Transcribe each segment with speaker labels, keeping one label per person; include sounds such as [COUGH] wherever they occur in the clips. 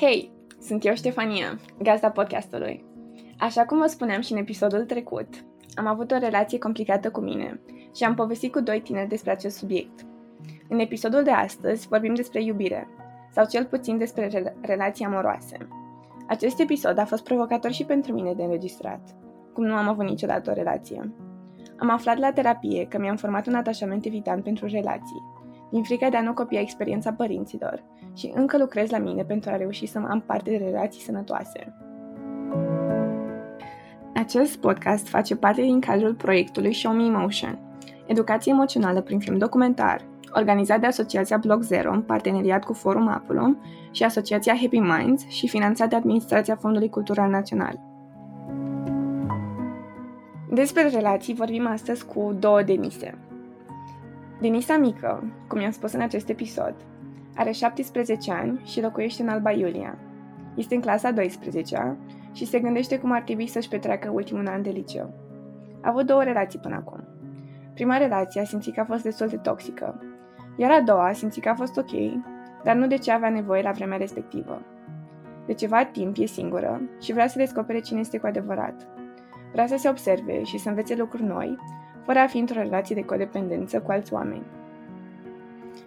Speaker 1: Hei, sunt eu Ștefania, gazda podcastului. Așa cum vă spuneam și în episodul trecut, am avut o relație complicată cu mine și am povestit cu doi tineri despre acest subiect. În episodul de astăzi vorbim despre iubire, sau cel puțin despre re- relații amoroase. Acest episod a fost provocator și pentru mine de înregistrat, cum nu am avut niciodată o relație. Am aflat la terapie că mi-am format un atașament evitant pentru relații, din frica de a nu copia experiența părinților și încă lucrez la mine pentru a reuși să am parte de relații sănătoase. Acest podcast face parte din cadrul proiectului Show Me Emotion, educație emoțională prin film documentar, organizat de Asociația Bloc Zero în parteneriat cu Forum Apulum și Asociația Happy Minds și finanțat de Administrația Fondului Cultural Național. Despre relații vorbim astăzi cu două Denise. Denisa mică, cum i-am spus în acest episod, are 17 ani și locuiește în Alba Iulia. Este în clasa 12 și se gândește cum ar trebui să-și petreacă ultimul an de liceu. A avut două relații până acum. Prima relație a simțit că a fost destul de toxică, iar a doua a simțit că a fost ok, dar nu de ce avea nevoie la vremea respectivă. De ceva timp e singură și vrea să descopere cine este cu adevărat. Vrea să se observe și să învețe lucruri noi, fără a fi într-o relație de codependență cu alți oameni.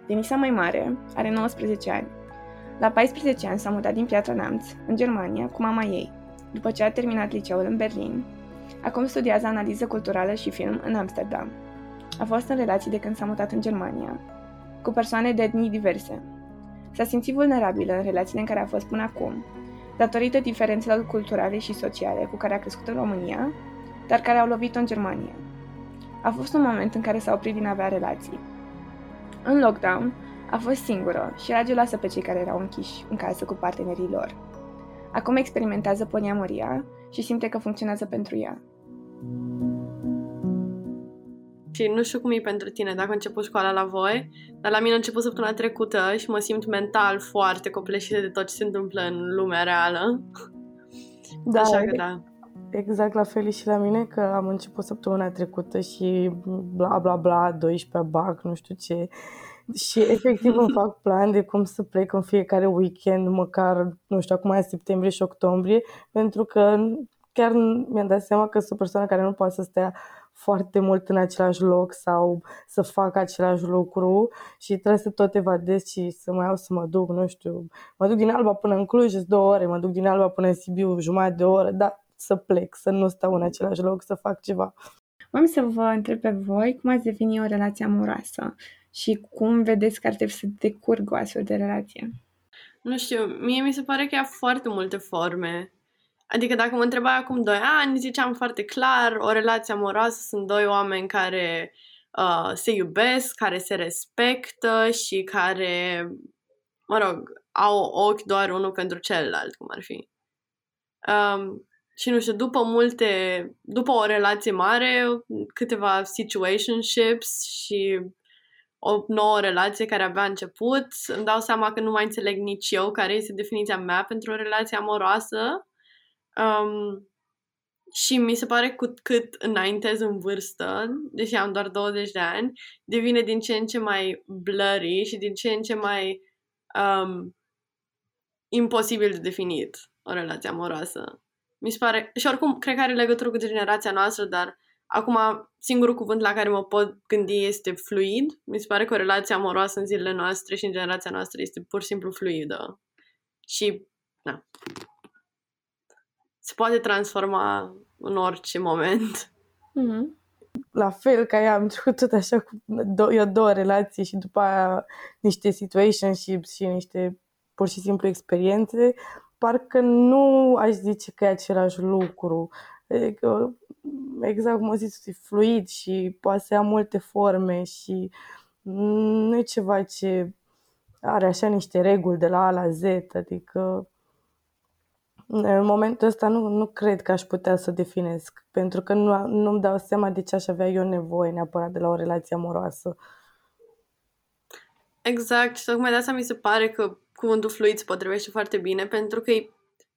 Speaker 1: Denisa mai mare are 19 ani. La 14 ani s-a mutat din Piatra Neamț, în Germania, cu mama ei, după ce a terminat liceul în Berlin. Acum studiază analiză culturală și film în Amsterdam. A fost în relații de când s-a mutat în Germania, cu persoane de etnii diverse. S-a simțit vulnerabilă în relațiile în care a fost până acum, datorită diferențelor culturale și sociale cu care a crescut în România, dar care au lovit-o în Germania. A fost un moment în care s-a oprit din a avea relații. În lockdown, a fost singură și era geloasă pe cei care erau închiși în casă cu partenerii lor. Acum experimentează poliamoria și simte că funcționează pentru ea.
Speaker 2: Și nu știu cum e pentru tine, dacă a început școala la voi, dar la mine a început săptămâna trecută și mă simt mental foarte copleșită de tot ce se întâmplă în lumea reală.
Speaker 3: Da,
Speaker 2: Așa că da.
Speaker 3: Exact la fel și la mine, că am început săptămâna trecută și bla bla bla, 12 bac, nu știu ce. Și efectiv îmi fac [LAUGHS] plan de cum să plec în fiecare weekend, măcar, nu știu, acum în septembrie și octombrie, pentru că chiar mi-am dat seama că sunt o persoană care nu poate să stea foarte mult în același loc sau să fac același lucru și trebuie să tot evadez și să mai iau să mă duc, nu știu, mă duc din Alba până în Cluj, două ore, mă duc din Alba până în Sibiu, jumătate de oră, dar să plec, să nu stau în același loc, să fac ceva.
Speaker 1: Am să vă întreb pe voi cum ați deveni o relație amoroasă și cum vedeți că ar trebui să decurgă o astfel de relație.
Speaker 2: Nu știu, mie mi se pare că ia foarte multe forme. Adică dacă mă întrebai acum 2 ani, ziceam foarte clar, o relație amoroasă sunt doi oameni care uh, se iubesc, care se respectă și care, mă rog, au ochi doar unul pentru celălalt, cum ar fi. Um, și nu știu, după multe, după o relație mare, câteva situationships și o nouă relație care abia a început, îmi dau seama că nu mai înțeleg nici eu care este definiția mea pentru o relație amoroasă Um, și mi se pare cu cât înaintez în vârstă, deși am doar 20 de ani, devine din ce în ce mai blurry și din ce în ce mai um, imposibil de definit o relație amoroasă. Mi se pare... Și oricum, cred că are legătură cu generația noastră, dar acum singurul cuvânt la care mă pot gândi este fluid. Mi se pare că o relație amoroasă în zilele noastre și în generația noastră este pur și simplu fluidă. Și, na, se poate transforma în orice moment.
Speaker 3: Mm-hmm. La fel ca eu am trecut tot așa cu do- eu două relații și după aia niște situationships și niște pur și simplu experiențe, parcă nu aș zice că e același lucru. Adică, exact cum zis, e fluid și poate să ia multe forme și nu e ceva ce are așa niște reguli de la A la Z, adică în momentul ăsta nu, nu cred că aș putea să definesc, pentru că nu, nu-mi dau seama de ce aș avea eu nevoie neapărat de la o relație amoroasă.
Speaker 2: Exact, și tocmai de asta mi se pare că cuvântul fluid se potrivește foarte bine, pentru că e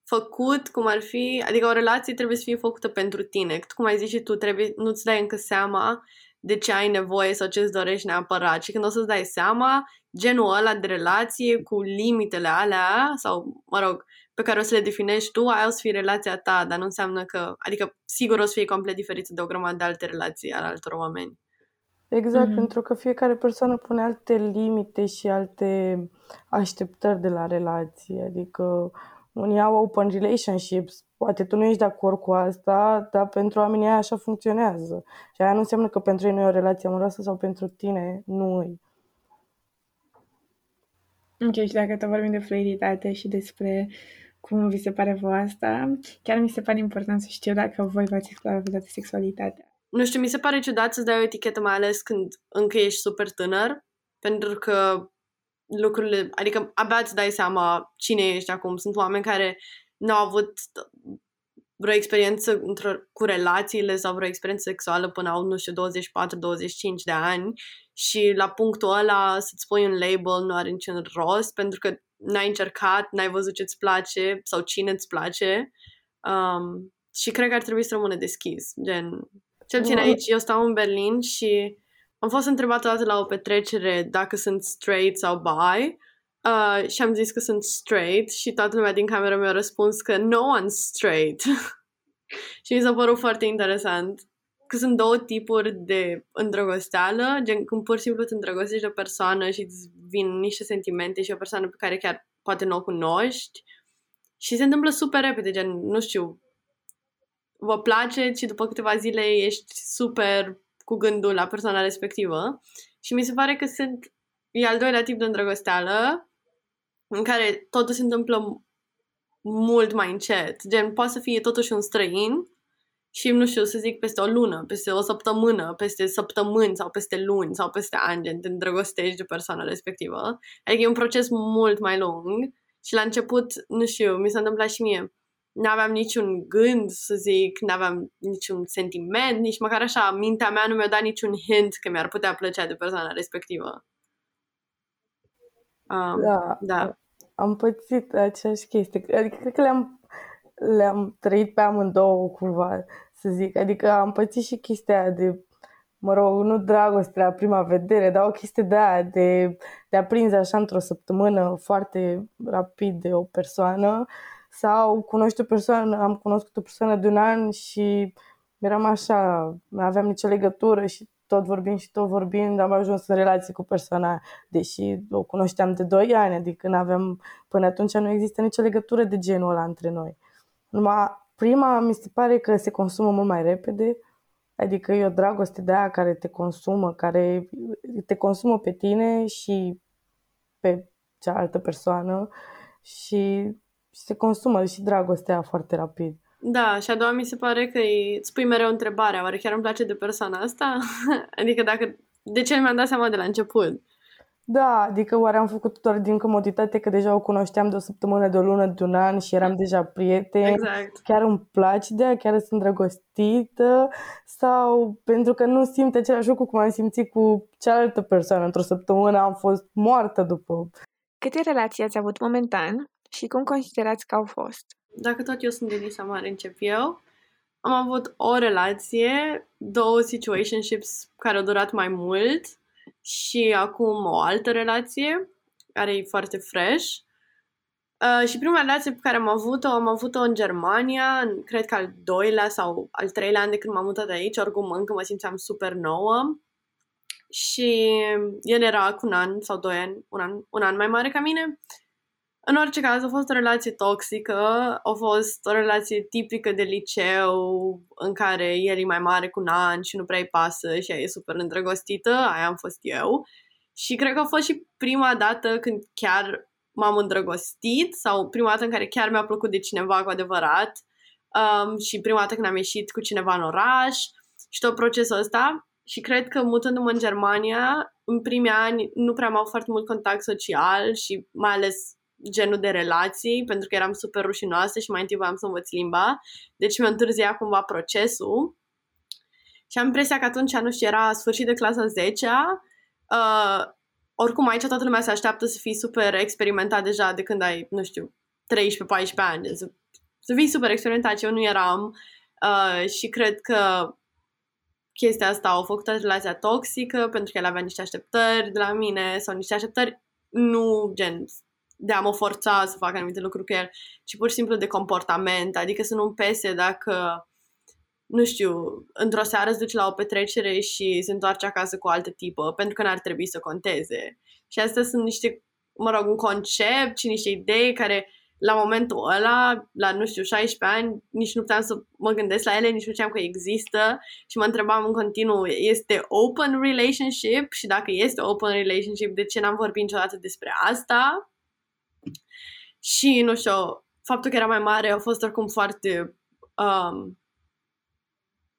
Speaker 2: făcut cum ar fi, adică o relație trebuie să fie făcută pentru tine. Cum ai zis și tu, trebuie, nu-ți dai încă seama de ce ai nevoie sau ce îți dorești neapărat. Și când o să-ți dai seama, genul ăla de relație cu limitele alea, sau, mă rog, pe care o să le definești tu, aia o să fie relația ta, dar nu înseamnă că, adică, sigur o să fie complet diferită de o grămadă de alte relații ale altor oameni.
Speaker 3: Exact, mm-hmm. pentru că fiecare persoană pune alte limite și alte așteptări de la relație. Adică unii au open relationships, poate tu nu ești de acord cu asta, dar pentru oamenii aia așa funcționează. Și aia nu înseamnă că pentru ei nu e o relație amoroasă sau pentru tine nu e.
Speaker 1: Ok, și dacă tot vorbim de fluiditate și despre cum vi se pare voi asta, chiar mi se pare important să știu dacă voi v-ați explorat vreodată sexualitatea.
Speaker 2: Nu știu, mi se pare ciudat să-ți dai o etichetă, mai ales când încă ești super tânăr, pentru că lucrurile, adică abia îți dai seama cine ești acum. Sunt oameni care nu au avut vreo experiență cu relațiile sau vreo experiență sexuală până au, nu știu, 24-25 de ani și la punctul ăla să-ți pui un label nu are niciun rost pentru că n-ai încercat, n-ai văzut ce-ți place sau cine îți place um, și cred că ar trebui să rămână deschis. Gen, cel puțin aici, eu stau în Berlin și am fost întrebată dată la o petrecere dacă sunt straight sau bi uh, și am zis că sunt straight și toată lumea din cameră mi-a răspuns că no one's straight. [LAUGHS] și mi s-a părut foarte interesant că sunt două tipuri de îndrăgosteală, gen când pur și simplu te îndrăgostești de o persoană și îți vin niște sentimente și o persoană pe care chiar poate nu o cunoști și se întâmplă super repede, gen, nu știu, vă place și după câteva zile ești super cu gândul la persoana respectivă și mi se pare că sunt, e al doilea tip de îndrăgosteală în care totul se întâmplă mult mai încet. Gen, poate să fie totuși un străin și, nu știu, să zic, peste o lună, peste o săptămână, peste săptămâni sau peste luni sau peste ani, gen, te îndrăgostești de persoana respectivă. Adică e un proces mult mai lung și la început, nu știu, mi s-a întâmplat și mie. N-aveam niciun gând, să zic, n-aveam niciun sentiment, nici măcar așa, mintea mea nu mi-a dat niciun hint că mi-ar putea plăcea de persoana respectivă.
Speaker 3: Um, da, da. Am pățit aceeași chestie. Adică cred că le-am, le-am trăit pe amândouă cumva, să zic. Adică am pățit și chestia de, mă rog, nu dragoste la prima vedere, dar o chestie de aia, de, de aprins așa într-o săptămână foarte rapid de o persoană sau cunoști o persoană, am cunoscut o persoană de un an și eram așa, nu aveam nicio legătură și tot vorbind și tot vorbind am ajuns în relație cu persoana deși o cunoșteam de 2 ani, adică nu aveam, până atunci nu există nicio legătură de genul ăla între noi. Numai prima mi se pare că se consumă mult mai repede, adică e o dragoste de aia care te consumă, care te consumă pe tine și pe cealaltă persoană și se consumă și dragostea foarte rapid.
Speaker 2: Da, și a doua mi se pare că îți pui mereu întrebarea, oare chiar îmi place de persoana asta? [LAUGHS] adică dacă, de ce mi-am dat seama de la început?
Speaker 3: Da, adică oare am făcut doar din comoditate că deja o cunoșteam de o săptămână, de o lună, de un an și eram deja prieteni.
Speaker 2: Exact.
Speaker 3: Chiar îmi place de ea, chiar sunt drăgostită sau pentru că nu simt același lucru cum am simțit cu cealaltă persoană. Într-o săptămână am fost moartă după.
Speaker 1: Câte relații ați avut momentan și cum considerați că au fost?
Speaker 2: dacă tot eu sunt Denisa Mare, încep eu. Am avut o relație, două situationships care au durat mai mult și acum o altă relație care e foarte fresh. Uh, și prima relație pe care am avut-o, am avut-o în Germania, cred că al doilea sau al treilea an de când m-am mutat aici, oricum încă mă simțeam super nouă. Și el era cu un an sau doi ani, un an, un an mai mare ca mine. În orice caz, a fost o relație toxică, a fost o relație tipică de liceu în care el e mai mare cu un an și nu prea îi pasă și ea e super îndrăgostită, aia am fost eu. Și cred că a fost și prima dată când chiar m-am îndrăgostit sau prima dată în care chiar mi-a plăcut de cineva cu adevărat um, și prima dată când am ieșit cu cineva în oraș și tot procesul ăsta. Și cred că mutându-mă în Germania, în primii ani nu prea am avut foarte mult contact social și mai ales genul de relații, pentru că eram super rușinoasă și mai întâi voiam să învăț limba, deci mi-a întârziat cumva procesul. Și am impresia că atunci, nu știu, era sfârșit de clasa 10 uh, oricum aici toată lumea se așteaptă să fii super experimentat deja de când ai, nu știu, 13-14 ani, să, să fii super experimentat, eu nu eram. Uh, și cred că chestia asta au făcut relația toxică pentru că el avea niște așteptări de la mine sau niște așteptări nu gen de a mă forța să fac anumite lucruri cu el, ci pur și simplu de comportament, adică să nu-mi pese dacă nu știu, într-o seară se duce la o petrecere și se întoarce acasă cu o altă tipă, pentru că n-ar trebui să conteze. Și astea sunt niște, mă rog, un concept și niște idei care la momentul ăla, la, nu știu, 16 ani, nici nu puteam să mă gândesc la ele, nici nu știam că există și mă întrebam în continuu, este open relationship? Și dacă este open relationship, de ce n-am vorbit niciodată despre asta? Și, nu știu, faptul că era mai mare a fost oricum foarte um,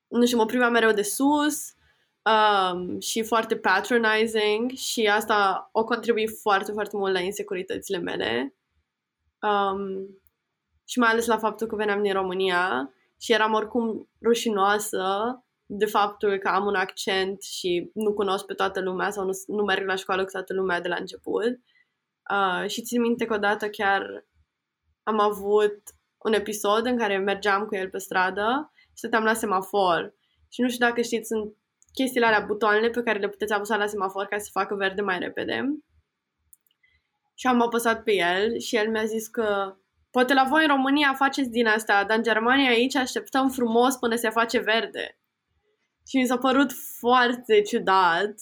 Speaker 2: nu știu, mă privea mereu de sus um, și foarte patronizing și asta o contribuit foarte, foarte mult la insecuritățile mele. Um, și mai ales la faptul că veneam din România și eram oricum rușinoasă de faptul că am un accent și nu cunosc pe toată lumea sau nu, nu merg la școală cu toată lumea de la început. Uh, și țin minte că odată chiar am avut un episod în care mergeam cu el pe stradă stăteam la semafor. Și nu știu dacă știți, sunt chestiile alea, butoanele pe care le puteți apăsa la semafor ca să facă verde mai repede. Și am apăsat pe el și el mi-a zis că poate la voi în România faceți din asta, dar în Germania aici așteptăm frumos până se face verde. Și mi s-a părut foarte ciudat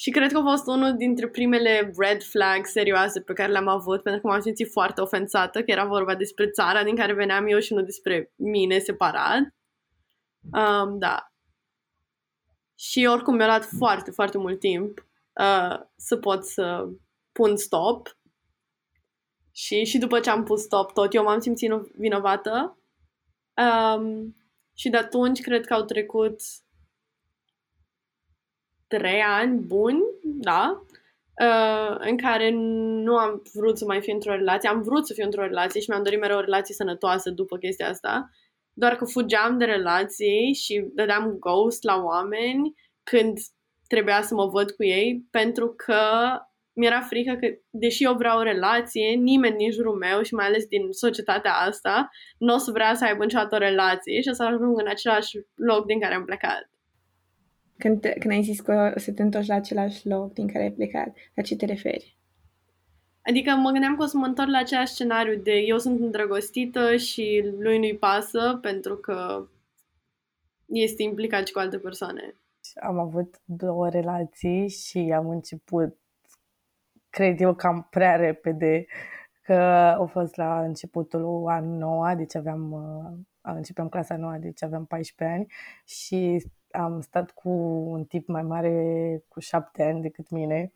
Speaker 2: și cred că a fost unul dintre primele red flags serioase pe care le-am avut, pentru că m-am simțit foarte ofensată, că era vorba despre țara din care veneam eu și nu despre mine separat. Um, da. Și oricum mi-a luat foarte, foarte mult timp uh, să pot să pun stop. Și, și după ce am pus stop tot, eu m-am simțit vinovată. Um, și de atunci cred că au trecut trei ani buni, da, uh, în care nu am vrut să mai fiu într-o relație. Am vrut să fiu într-o relație și mi-am dorit mereu o relație sănătoasă după chestia asta doar că fugeam de relații și dădeam ghost la oameni când trebuia să mă văd cu ei, pentru că mi-era frică că, deși eu vreau o relație, nimeni din jurul meu și mai ales din societatea asta nu o să vrea să aibă niciodată o relație și o să ajung în același loc din care am plecat.
Speaker 1: Când, când ai zis că o să te întorci la același loc din care ai plecat, la ce te referi?
Speaker 2: Adică mă gândeam că o să mă întorc la același scenariu de eu sunt îndrăgostită și lui nu-i pasă pentru că este implicat și cu alte persoane.
Speaker 3: Am avut două relații și am început, cred eu, cam prea repede, că au fost la începutul an 9, deci aveam, uh, începeam clasa 9, deci aveam 14 ani și am stat cu un tip mai mare cu 7 ani decât mine,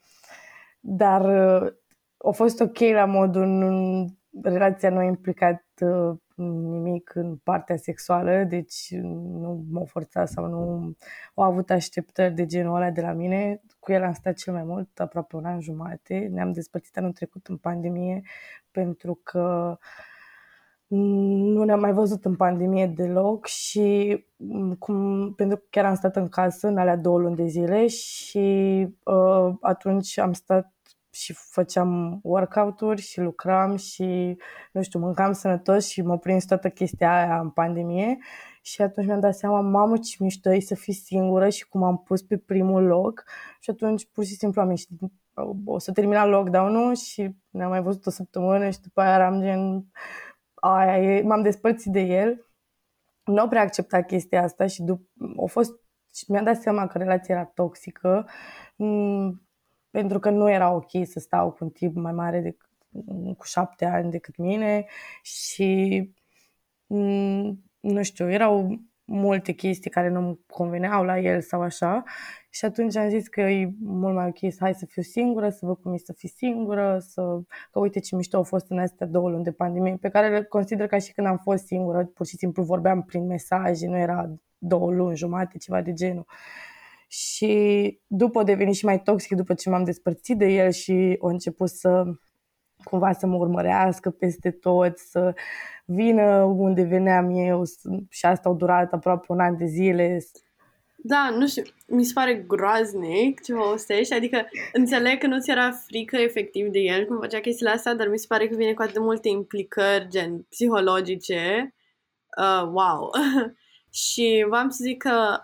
Speaker 3: dar uh, a fost ok la modul, nu, relația nu a implicat uh, nimic în partea sexuală, deci nu m-a forțat sau nu au avut așteptări de genul ăla de la mine. Cu el am stat cel mai mult, aproape un an jumate. Ne-am despărțit anul trecut în pandemie pentru că nu ne-am mai văzut în pandemie deloc și cum, pentru că chiar am stat în casă în alea două luni de zile și uh, atunci am stat și făceam workout-uri și lucram și, nu știu, mâncam sănătos și mă prins toată chestia aia în pandemie. Și atunci mi-am dat seama, mamă, ce mișto e să fii singură și cum am pus pe primul loc. Și atunci pur și simplu am ieșit, o să termina lockdown-ul și ne-am mai văzut o săptămână și după aia eram gen, aia e, m-am despărțit de el, nu au prea acceptat chestia asta și după, a fost, și mi-am dat seama că relația era toxică, mm, pentru că nu era ok să stau cu un tip mai mare decât cu șapte ani decât mine și mm, nu știu, erau multe chestii care nu-mi conveneau la el sau așa și atunci am zis că e mult mai ok să hai să fiu singură, să văd cum e să fiu singură, să... că uite ce mișto au fost în astea două luni de pandemie, pe care le consider ca și când am fost singură, pur și simplu vorbeam prin mesaje, nu era două luni, jumate, ceva de genul. Și după a devenit și mai toxic după ce m-am despărțit de el și a început să cumva să mă urmărească peste tot, să vină unde veneam eu și asta a durat aproape un an de zile.
Speaker 2: Da, nu știu, mi se pare groaznic ce povestești, adică înțeleg că nu ți era frică efectiv de el cum făcea chestiile astea, dar mi se pare că vine cu atât de multe implicări, gen psihologice. Uh, wow! [LAUGHS] și v-am să zic că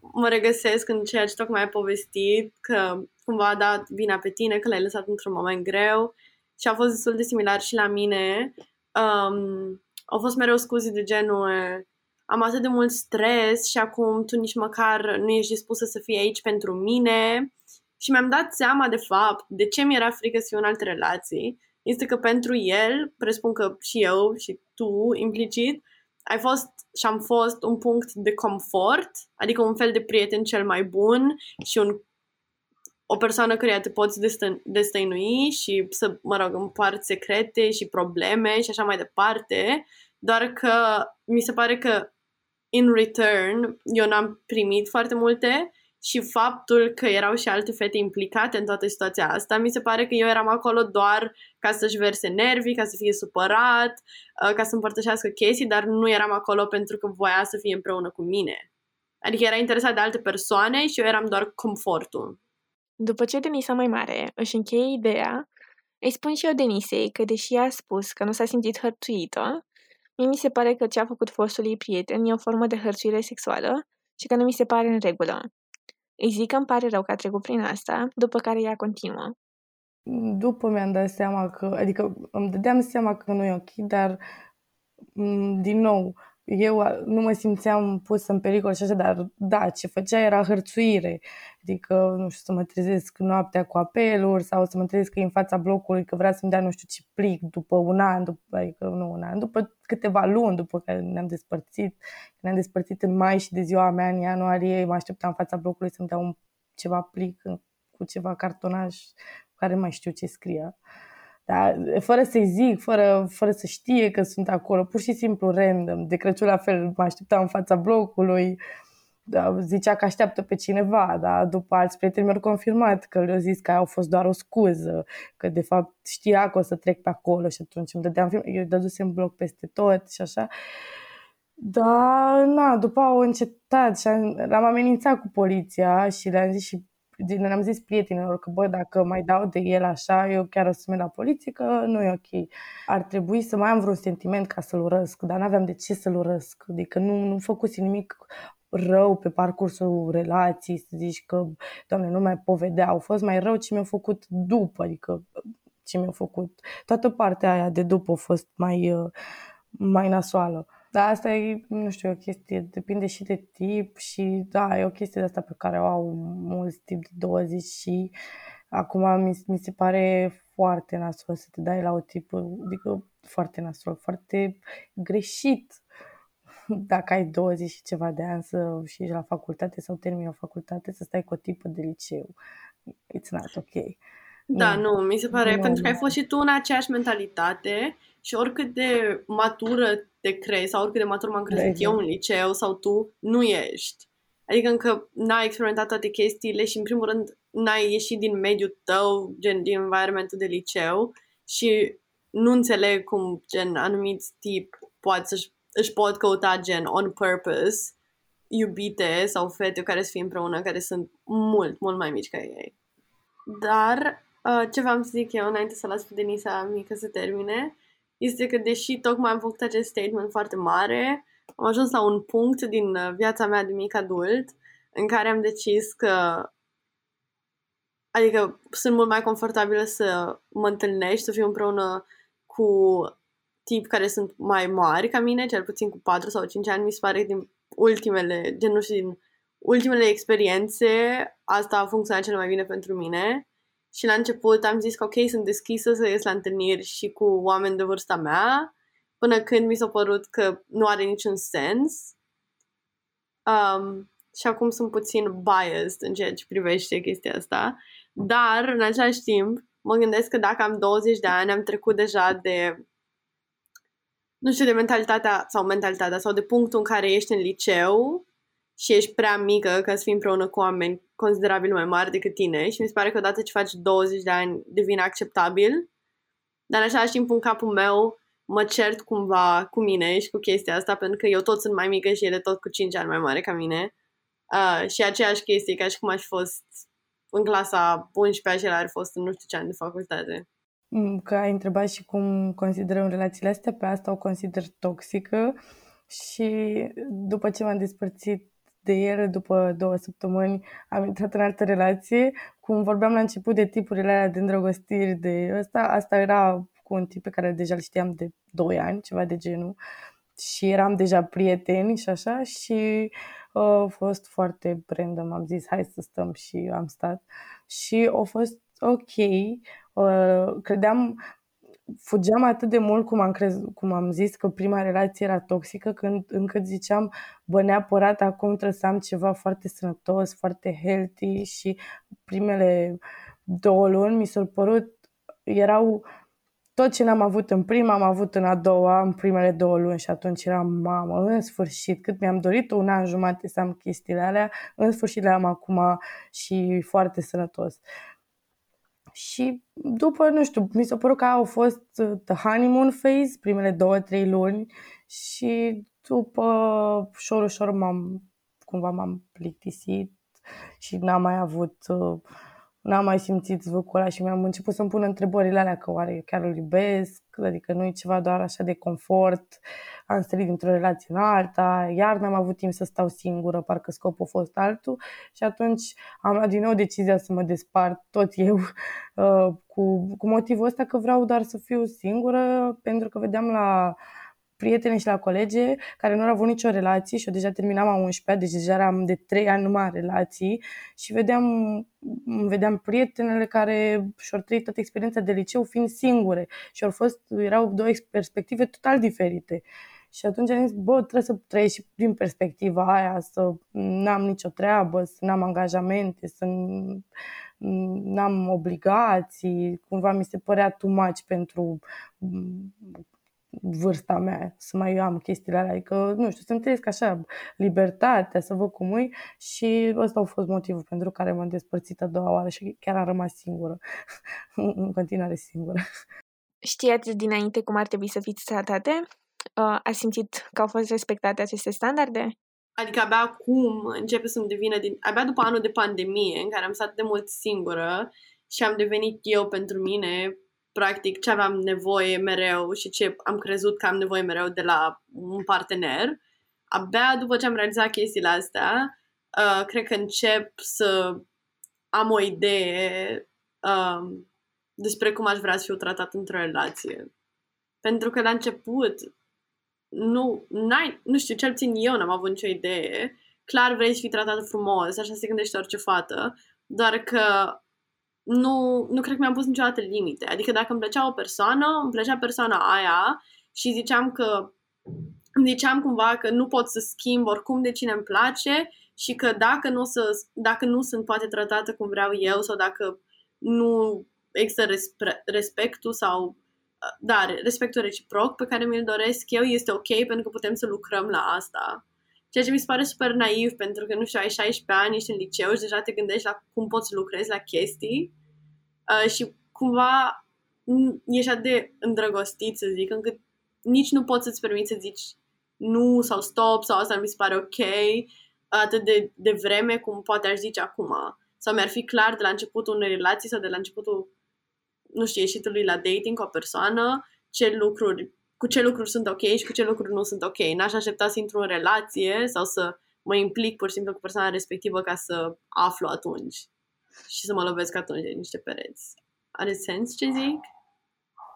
Speaker 2: mă regăsesc în ceea ce tocmai ai povestit, că cumva a dat vina pe tine, că l-ai lăsat într-un moment greu și a fost destul de similar și la mine. Um, au fost mereu scuze de genul am atât de mult stres și acum tu nici măcar nu ești dispusă să fii aici pentru mine. Și mi-am dat seama, de fapt, de ce mi-era frică să fiu în alte relații. Este că pentru el, presupun că și eu și tu, implicit, ai fost și am fost un punct de confort, adică un fel de prieten cel mai bun și un, o persoană care te poți destă, destăinui și să, mă rog, împarți secrete și probleme și așa mai departe, doar că mi se pare că in return eu n-am primit foarte multe și faptul că erau și alte fete implicate în toată situația asta, mi se pare că eu eram acolo doar ca să-și verse nervii, ca să fie supărat, uh, ca să împărtășească chestii, dar nu eram acolo pentru că voia să fie împreună cu mine. Adică era interesat de alte persoane și eu eram doar confortul.
Speaker 1: După ce Denisa mai mare își încheie ideea, îi spun și eu Denisei că deși a spus că nu s-a simțit hărțuită, mie mi se pare că ce a făcut fostul ei prieten e o formă de hărțuire sexuală și că nu mi se pare în regulă. Îi zic că îmi pare rău că a trecut prin asta, după care ea continuă.
Speaker 3: După mi-am dat seama că, adică îmi dădeam seama că nu e ok, dar din nou, eu nu mă simțeam pus în pericol și așa, dar da, ce făcea era hărțuire. Adică, nu știu, să mă trezesc noaptea cu apeluri sau să mă trezesc în fața blocului că vrea să-mi dea nu știu ce plic după un an, după, adică nu un an, după câteva luni după care ne-am despărțit. Ne-am despărțit în mai și de ziua mea în ianuarie mă așteptam în fața blocului să-mi dea un ceva plic cu ceva cartonaj care mai știu ce scria. Dar fără să-i zic, fără, fără să știe că sunt acolo, pur și simplu random. De Crăciun la fel mă așteptam în fața blocului, da, zicea că așteaptă pe cineva, dar după alți prieteni mi-au confirmat că le-au zis că au fost doar o scuză, că de fapt știa că o să trec pe acolo și atunci îmi dădeam film, eu dădusem bloc peste tot și așa. Da, na, după au încetat și l-am amenințat cu poliția și le-am zis și le-am zis prietenilor că, bă, dacă mai dau de el așa, eu chiar o să merg la poliție, că nu e ok. Ar trebui să mai am vreun sentiment ca să-l urăsc, dar n-aveam de ce să-l urăsc. Adică nu, nu făcuse nimic rău pe parcursul relației, să zici că, doamne, nu mai povedea. Au fost mai rău ce mi-au făcut după, adică ce mi-au făcut. Toată partea aia de după a fost mai, uh, mai nasoală. Dar asta e, nu știu, o chestie, depinde și de tip și da, e o chestie de asta pe care o au mulți tip de 20 și acum mi, mi se pare foarte nasol să te dai la o tip, adică foarte nasol, foarte greșit [LAUGHS] dacă ai 20 și ceva de ani să și ești la facultate sau termini o facultate, să stai cu o tipă de liceu. It's not ok.
Speaker 2: Da, nu, nu mi se pare, nu, pentru că ai fost și tu în aceeași mentalitate și oricât de matură te crezi sau oricât de matur m-am crezut exact. eu în liceu sau tu, nu ești. Adică încă n-ai experimentat toate chestiile și în primul rând n-ai ieșit din mediul tău, gen din environmentul de liceu și nu înțeleg cum gen anumiți tip poate să-și își pot căuta gen on purpose iubite sau fete care să fie împreună, care sunt mult, mult mai mici ca ei. Dar uh, ce v-am să zic eu înainte să las pe Denisa mică să termine, este că deși tocmai am făcut acest statement foarte mare, am ajuns la un punct din uh, viața mea de mic adult în care am decis că adică sunt mult mai confortabilă să mă întâlnești, să fiu împreună cu tip care sunt mai mari ca mine, cel puțin cu 4 sau 5 ani, mi se pare din ultimele, gen nu știu, din ultimele experiențe, asta a funcționat cel mai bine pentru mine. Și la început am zis că ok, sunt deschisă să ies la întâlniri și cu oameni de vârsta mea, până când mi s-a părut că nu are niciun sens. Um, și acum sunt puțin biased în ceea ce privește chestia asta. Dar, în același timp, mă gândesc că dacă am 20 de ani, am trecut deja de nu știu, de mentalitatea sau mentalitatea sau de punctul în care ești în liceu și ești prea mică ca să fii împreună cu oameni considerabil mai mari decât tine și mi se pare că odată ce faci 20 de ani devine acceptabil, dar în același timp în capul meu mă cert cumva cu mine și cu chestia asta pentru că eu tot sunt mai mică și ele tot cu 5 ani mai mare ca mine. Uh, și aceeași chestie ca și cum aș fi fost în clasa 11 și el ar fost în nu știu ce ani de facultate.
Speaker 3: Mm, că ai întrebat și cum considerăm relațiile astea, pe asta o consider toxică. Și după ce m-am despărțit de el după două săptămâni am intrat în altă relație. Cum vorbeam la început de tipurile alea de îndrăgostiri de ăsta, asta era cu un tip pe care deja îl știam de 2 ani, ceva de genul. Și eram deja prieteni și așa și uh, a fost foarte random. Am zis hai să stăm și am stat. Și a fost ok. Uh, credeam, fugeam atât de mult cum am, crez, cum am zis că prima relație era toxică, când încă ziceam, bă, neapărat acum trebuie să am ceva foarte sănătos, foarte healthy și primele două luni mi s-au părut, erau tot ce n-am avut în prima, am avut în a doua, în primele două luni și atunci eram, mamă, în sfârșit, cât mi-am dorit un an jumate să am chestiile alea, în sfârșit le am acum și foarte sănătos. Și după, nu știu, mi s-a părut că au fost uh, the honeymoon phase, primele două, trei luni și după ușor, ușor m-am, cumva m-am plictisit și n-am mai avut, uh, n-am mai simțit zvâcul ăla și mi-am început să-mi pun întrebările alea că oare chiar îl iubesc, adică nu e ceva doar așa de confort, am sărit dintr-o relație în alta, iar n-am avut timp să stau singură, parcă scopul a fost altul. Și atunci am luat din nou decizia să mă despart tot eu [LAUGHS] uh, cu, cu motivul ăsta că vreau doar să fiu singură pentru că vedeam la prieteni și la colege care nu au avut nicio relație și eu deja terminam a 11 deci deja eram de 3 ani numai în relații și vedeam, vedeam prietenele care și-au trăit toată experiența de liceu fiind singure și au fost, erau două perspective total diferite. Și atunci am zis, bă, trebuie să trăiesc și prin perspectiva aia, să n-am nicio treabă, să n-am angajamente, să n-am obligații. Cumva mi se părea too much pentru vârsta mea, să mai am chestiile alea, adică, nu știu, să-mi trăiesc așa libertatea, să văd cum e și ăsta a fost motivul pentru care m-am despărțit a doua oară și chiar am rămas singură, [LAUGHS] în continuare singură.
Speaker 1: Știați dinainte cum ar trebui să fiți tratate? Uh, a simțit că au fost respectate aceste standarde?
Speaker 2: Adică abia acum începe să-mi devină din... Abia după anul de pandemie, în care am stat de mult singură și am devenit eu pentru mine, practic, ce aveam nevoie mereu și ce am crezut că am nevoie mereu de la un partener. Abia după ce am realizat chestiile astea, uh, cred că încep să am o idee uh, despre cum aș vrea să fiu tratat într-o relație. Pentru că la început nu, n-ai, nu știu, cel puțin eu n-am avut nicio idee. Clar vrei să fii tratată frumos, așa se gândește orice fată, doar că nu, nu cred că mi-am pus niciodată limite. Adică dacă îmi plăcea o persoană, îmi plăcea persoana aia și ziceam că ziceam cumva că nu pot să schimb oricum de cine îmi place și că dacă nu, să, dacă nu sunt poate tratată cum vreau eu sau dacă nu există respectul sau da, respectul reciproc pe care mi-l doresc eu este ok pentru că putem să lucrăm la asta. Ceea ce mi se pare super naiv pentru că, nu știu, ai 16 ani, ești în liceu și deja te gândești la cum poți să lucrezi la chestii uh, și cumva ești atât de îndrăgostit, să zic, încât nici nu poți să-ți permiți să zici nu sau stop sau asta mi se pare ok atât de, de vreme cum poate aș zice acum. Sau mi-ar fi clar de la începutul unei relații sau de la începutul nu știu, ieșitului la dating cu o persoană, ce lucruri, cu ce lucruri sunt ok și cu ce lucruri nu sunt ok. N-aș aștepta să intru în relație sau să mă implic pur și simplu cu persoana respectivă ca să aflu atunci și să mă lovesc atunci de niște pereți. Are sens ce zic?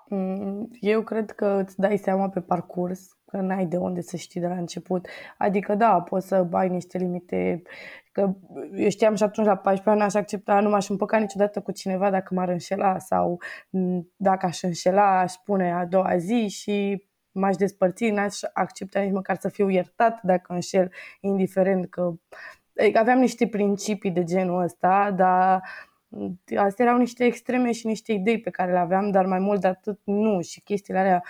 Speaker 3: Mm, eu cred că îți dai seama pe parcurs că n-ai de unde să știi de la început. Adică da, poți să ai niște limite Că eu știam și atunci la 14 ani aș accepta, nu m-aș împăca niciodată cu cineva dacă m-ar înșela sau dacă aș înșela, aș spune a doua zi și m-aș despărți, n-aș accepta nici măcar să fiu iertat dacă înșel, indiferent că adică aveam niște principii de genul ăsta, dar astea erau niște extreme și niște idei pe care le aveam, dar mai mult de atât nu. Și chestiile alea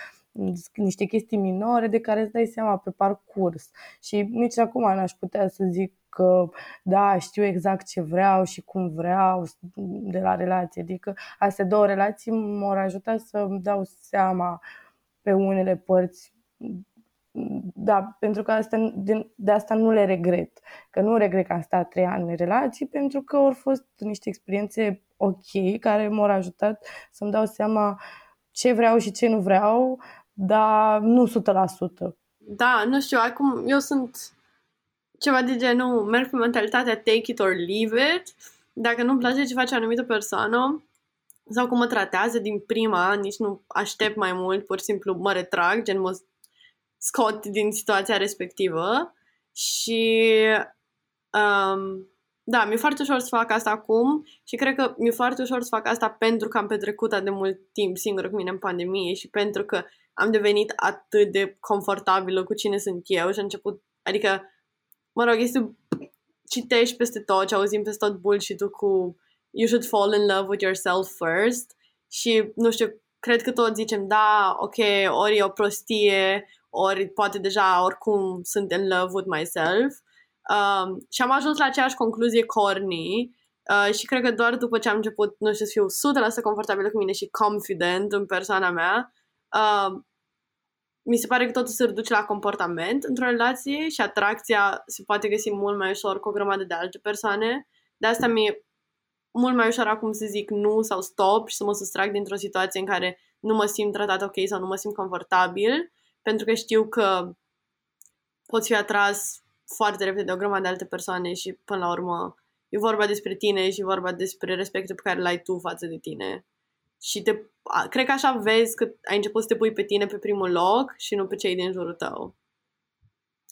Speaker 3: niște chestii minore de care îți dai seama pe parcurs. Și nici acum n-aș putea să zic că da, știu exact ce vreau și cum vreau de la relație. Adică astea două relații m-au ajutat să îmi dau seama pe unele părți da, pentru că asta, de, de asta nu le regret. Că nu regret că am stat trei ani în relații, pentru că au fost niște experiențe ok, care m-au ajutat să-mi dau seama ce vreau și ce nu vreau, dar nu 100%.
Speaker 2: Da, nu știu, acum eu sunt ceva de genul, merg pe mentalitatea take it or leave it. Dacă nu-mi place ce face o anumită persoană sau cum mă tratează din prima, nici nu aștept mai mult, pur și simplu mă retrag, gen mă scot din situația respectivă și um, da, mi-e foarte ușor să fac asta acum și cred că mi-e foarte ușor să fac asta pentru că am petrecut atât de mult timp singură cu mine în pandemie și pentru că am devenit atât de confortabilă cu cine sunt eu și am început, adică, mă rog, este citești peste tot și auzim peste tot bullshit cu you should fall in love with yourself first și, nu știu, cred că toți zicem, da, ok, ori e o prostie, ori poate deja oricum sunt in love with myself. Um, și am ajuns la aceeași concluzie corny uh, și cred că doar după ce am început, nu știu, să fiu 100% confortabilă cu mine și confident în persoana mea, uh, mi se pare că totul se reduce la comportament într-o relație și atracția se poate găsi mult mai ușor cu o grămadă de alte persoane. De asta mi-e mult mai ușor acum să zic nu sau stop și să mă sustrag dintr-o situație în care nu mă simt tratat ok sau nu mă simt confortabil, pentru că știu că pot fi atras foarte repede de o grămadă de alte persoane și până la urmă e vorba despre tine și e vorba despre respectul pe care l-ai tu față de tine. Și te, cred că așa vezi că ai început să te pui pe tine pe primul loc și nu pe cei din jurul tău.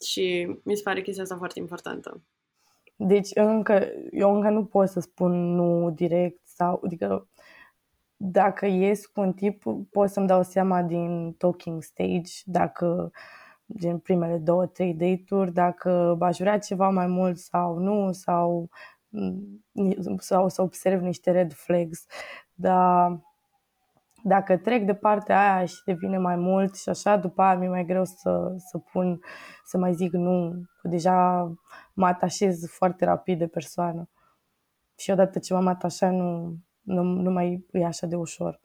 Speaker 2: Și mi se pare chestia asta foarte importantă.
Speaker 3: Deci încă, eu încă nu pot să spun nu direct sau, adică dacă ies cu un tip, pot să-mi dau seama din talking stage dacă din primele două, trei date-uri, dacă aș vrea ceva mai mult sau nu, sau, sau să observ niște red flags. Dar dacă trec de partea aia și devine mai mult și așa, după aia mi-e mai greu să, să pun, să mai zic nu, că deja mă atașez foarte rapid de persoană. Și odată ce m-am atașat, nu, nu, nu mai e așa de ușor.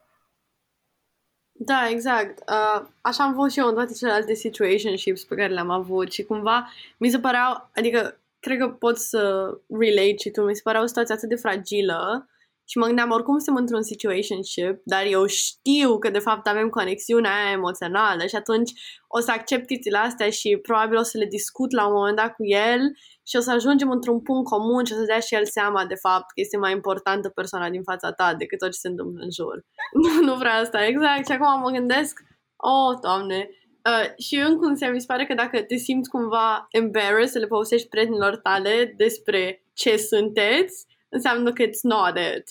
Speaker 2: Da, exact. Uh, așa am fost și eu în toate celelalte situationships pe care le-am avut și cumva mi se păreau, adică cred că pot să relate și tu, mi se părea o situație atât de fragilă și mă gândeam, oricum suntem într-un situationship, dar eu știu că de fapt avem conexiunea aia emoțională și atunci o să accept chestiile astea și probabil o să le discut la un moment dat cu el și o să ajungem într-un punct comun și o să dea și el seama de fapt că este mai importantă persoana din fața ta decât tot ce se întâmplă în jur. [LAUGHS] nu, nu vreau asta, exact. Și acum mă gândesc, oh, doamne, Uh, și în cum se mi se pare că dacă te simți cumva embarrassed să le povestești prietenilor tale despre ce sunteți, înseamnă că it's not it.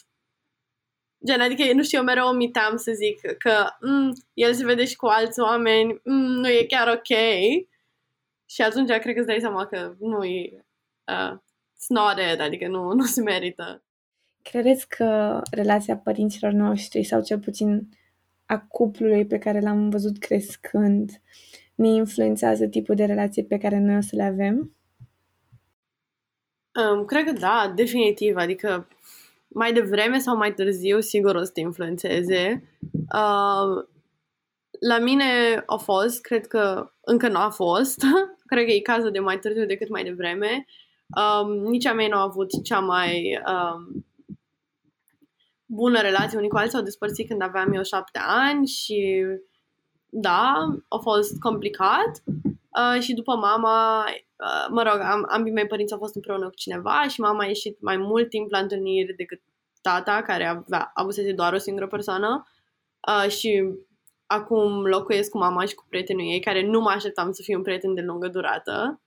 Speaker 2: Gen, adică, nu știu, eu mereu omiteam să zic că mm, el se vede și cu alți oameni, mm, nu e chiar ok. Și atunci cred că îți dai seama că nu e, uh, it's not it, adică nu, nu se merită.
Speaker 1: Credeți că relația părinților noștri sau cel puțin a cuplului pe care l-am văzut crescând ne influențează tipul de relație pe care noi o să le avem?
Speaker 2: Um, cred că da, definitiv. Adică mai devreme sau mai târziu, sigur o să te influențeze. Uh, la mine a fost, cred că încă nu a fost. [LAUGHS] cred că e cazul de mai târziu decât mai devreme. Um, nici a mei nu a avut cea mai um, bună relație unii cu alții. S-au despărțit când aveam eu șapte ani și da, a fost complicat. Uh, și după mama, uh, mă rog, am, ambii mei părinți au fost împreună cu cineva și mama a ieșit mai mult timp la întâlniri decât tata, care avea, avusese doar o singură persoană. Uh, și acum locuiesc cu mama și cu prietenul ei, care nu mă așteptam să fie un prieten de lungă durată.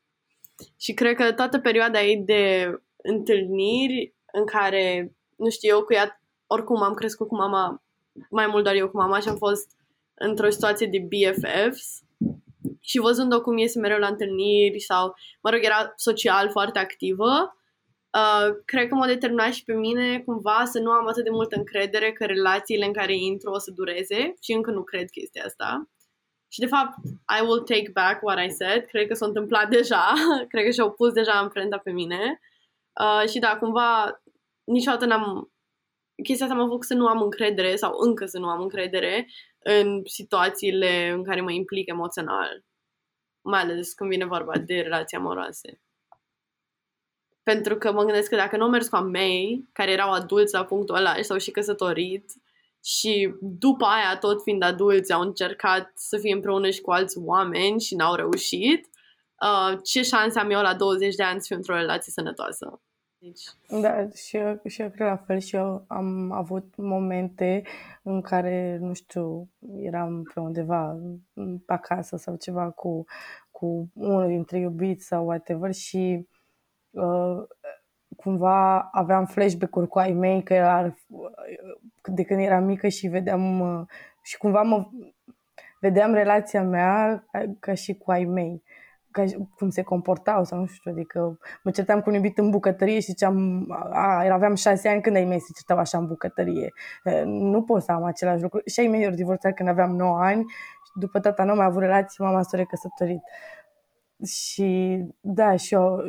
Speaker 2: Și cred că toată perioada ei de întâlniri în care, nu știu, eu cu ea, oricum am crescut cu mama, mai mult doar eu cu mama și am fost într-o situație de BFFs și văzând-o cum iese mereu la întâlniri sau, mă rog, era social foarte activă, uh, cred că m-a determinat și pe mine cumva să nu am atât de multă încredere că relațiile în care intru o să dureze și încă nu cred chestia asta. Și de fapt, I will take back what I said. Cred că s-a întâmplat deja. [LAUGHS] cred că și-au pus deja amprenta pe mine. Uh, și da, cumva niciodată n-am... Chestia asta m-a făcut să nu am încredere sau încă să nu am încredere în situațiile în care mă implic emoțional. Mai ales când vine vorba de relații amoroase. Pentru că mă gândesc că dacă nu am mers cu a mei, care erau adulți la punctul ăla și s-au și căsătorit, și după aia, tot fiind adulți, au încercat să fie împreună și cu alți oameni și n-au reușit, uh, ce șanse am eu la 20 de ani să fiu într-o relație sănătoasă. Deci...
Speaker 3: Da, și eu, și eu cred la fel și eu am avut momente în care, nu știu, eram pe undeva pe acasă sau ceva cu, cu unul dintre iubiți sau whatever și uh, cumva aveam flashback-uri cu ai mei că era, de când eram mică și vedeam uh, și cumva mă vedeam relația mea ca, ca și cu ai mei ca, cum se comportau sau nu știu, adică mă certam cu un iubit în bucătărie și ziceam, a, aveam șase ani când ai mei se certau așa în bucătărie. Nu pot să am același lucru. Și ai mei au divorțat când aveam 9 ani și după tata nu mai avut relații, mama s-a recăsătorit. Și da, și eu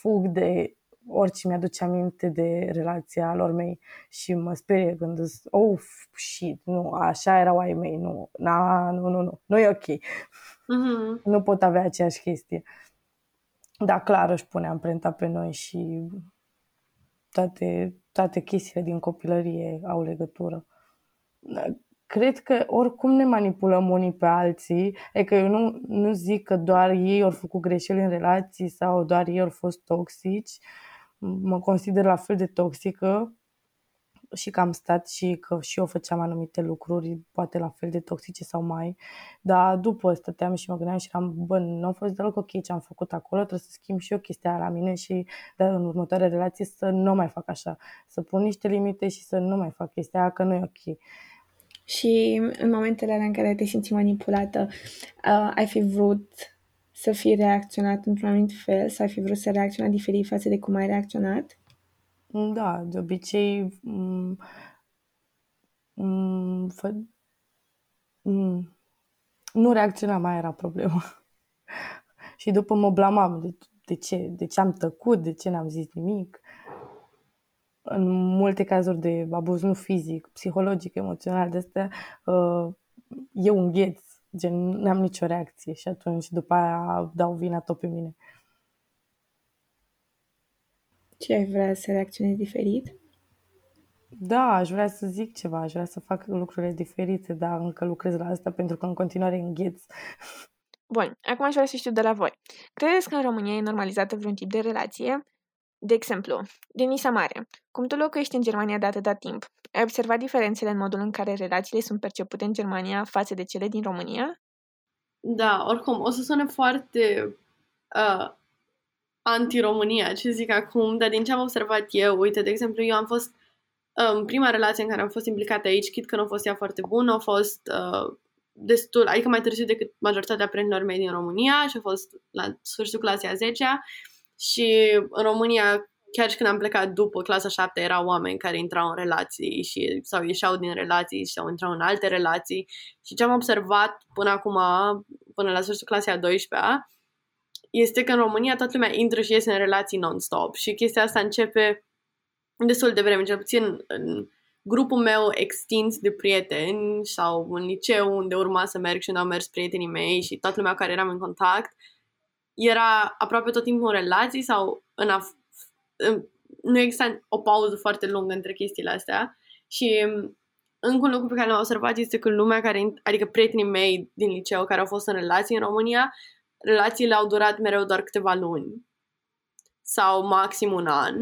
Speaker 3: fug de orice mi-aduce aminte de relația lor mei și mă sperie când zic, oh, shit, nu, așa erau ai mei, nu, na, nu, nu, nu, nu e ok. Mm-hmm. Nu pot avea aceeași chestie. Da, clar își pune amprenta pe noi și toate, toate chestiile din copilărie au legătură. Cred că oricum ne manipulăm unii pe alții, e că eu nu, nu zic că doar ei au făcut greșeli în relații sau doar ei au fost toxici, mă consider la fel de toxică și că am stat și că și eu făceam anumite lucruri, poate la fel de toxice sau mai, dar după stăteam și mă gândeam și eram, bă, nu a fost deloc ok ce am făcut acolo, trebuie să schimb și eu chestia la mine și de în următoarea relație să nu mai fac așa, să pun niște limite și să nu mai fac chestia aia, că nu e ok.
Speaker 1: Și în momentele în care te simți manipulată, uh, ai fi vrut să fii reacționat într-un anumit fel, să ai fi vrut să reacționat diferit față de cum ai reacționat?
Speaker 3: Da, de obicei m- m- fă, m- nu reacționa mai era problema. [LAUGHS] și după mă blamam de, de ce, de ce am tăcut, de ce n-am zis nimic. În multe cazuri de abuz, nu fizic, psihologic, emoțional, de astea, uh, eu îngheț, gen, n-am nicio reacție și atunci după aia dau vina tot pe mine.
Speaker 1: Ce ai vrea să reacționezi diferit?
Speaker 3: Da, aș vrea să zic ceva, aș vrea să fac lucrurile diferite, dar încă lucrez la asta pentru că în continuare îngheț.
Speaker 1: Bun, acum aș vrea să știu de la voi. Credeți că în România e normalizată vreun tip de relație? De exemplu, Denisa Mare, cum tu locuiești în Germania de atâta timp, ai observat diferențele în modul în care relațiile sunt percepute în Germania față de cele din România?
Speaker 2: Da, oricum, o să sune foarte uh, anti-România, ce zic acum, dar din ce am observat eu, uite, de exemplu, eu am fost în um, prima relație în care am fost implicată aici, chit că nu a fost ea foarte bună, a fost uh, destul, adică mai târziu decât majoritatea prietenilor mei din România și a fost la sfârșitul clasei a 10 și în România chiar și când am plecat după clasa 7 erau oameni care intrau în relații și sau ieșeau din relații sau intrau în alte relații. Și ce am observat până acum, până la sfârșitul clasei a 12 este că în România toată lumea intră și iese în relații non-stop și chestia asta începe destul de vreme, cel puțin în grupul meu extins de prieteni sau în liceu unde urma să merg și unde au mers prietenii mei și toată lumea care eram în contact, era aproape tot timpul în relații sau în af- nu există o pauză foarte lungă între chestiile astea și încă un lucru pe care l-am observat este că lumea care, adică prietenii mei din liceu care au fost în relații în România, relațiile au durat mereu doar câteva luni sau maxim un an,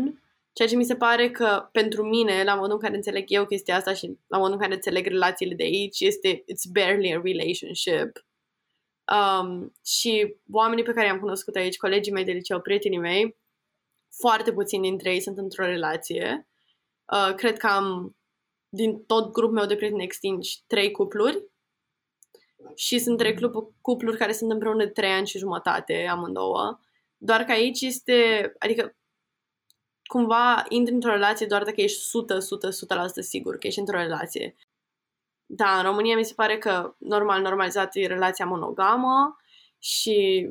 Speaker 2: ceea ce mi se pare că pentru mine, la modul în care înțeleg eu chestia asta și la modul în care înțeleg relațiile de aici, este it's barely a relationship. Um, și oamenii pe care i-am cunoscut aici, colegii mei de liceu, prietenii mei, foarte puțini dintre ei sunt într-o relație. Uh, cred că am, din tot grupul meu de prieteni extinși, trei cupluri și sunt trei cupluri care sunt împreună de trei ani și jumătate, amândouă. Doar că aici este, adică cumva intri într-o relație doar dacă ești 100, 100, 100% sigur că ești într-o relație. Da, în România mi se pare că normal, normalizat e relația monogamă și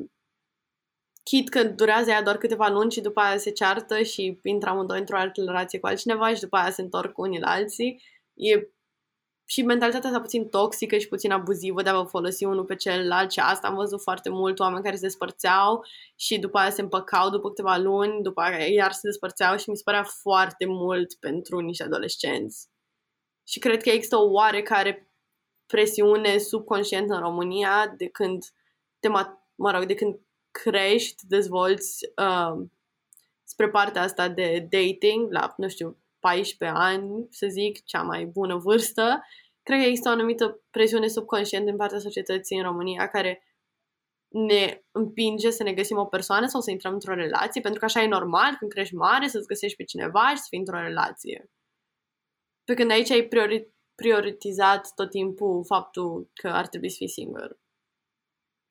Speaker 2: chit că durează ea doar câteva luni și după aia se ceartă și intră amândoi într-o altă relație cu altcineva și după aia se întorc unii la alții. E și mentalitatea asta puțin toxică și puțin abuzivă de a vă folosi unul pe celălalt și asta am văzut foarte mult oameni care se despărțeau și după aia se împăcau după câteva luni, după aia iar se despărțeau și mi se părea foarte mult pentru niște adolescenți. Și cred că există o oarecare presiune subconștientă în România de când te mă rog, de când crești și te dezvolți uh, spre partea asta de dating la, nu știu, 14 ani, să zic, cea mai bună vârstă, cred că există o anumită presiune subconștient din partea societății în România care ne împinge să ne găsim o persoană sau să intrăm într-o relație, pentru că așa e normal când crești mare să-ți găsești pe cineva și să fii într-o relație. Pe când aici ai priori- prioritizat tot timpul faptul că ar trebui să fii singur.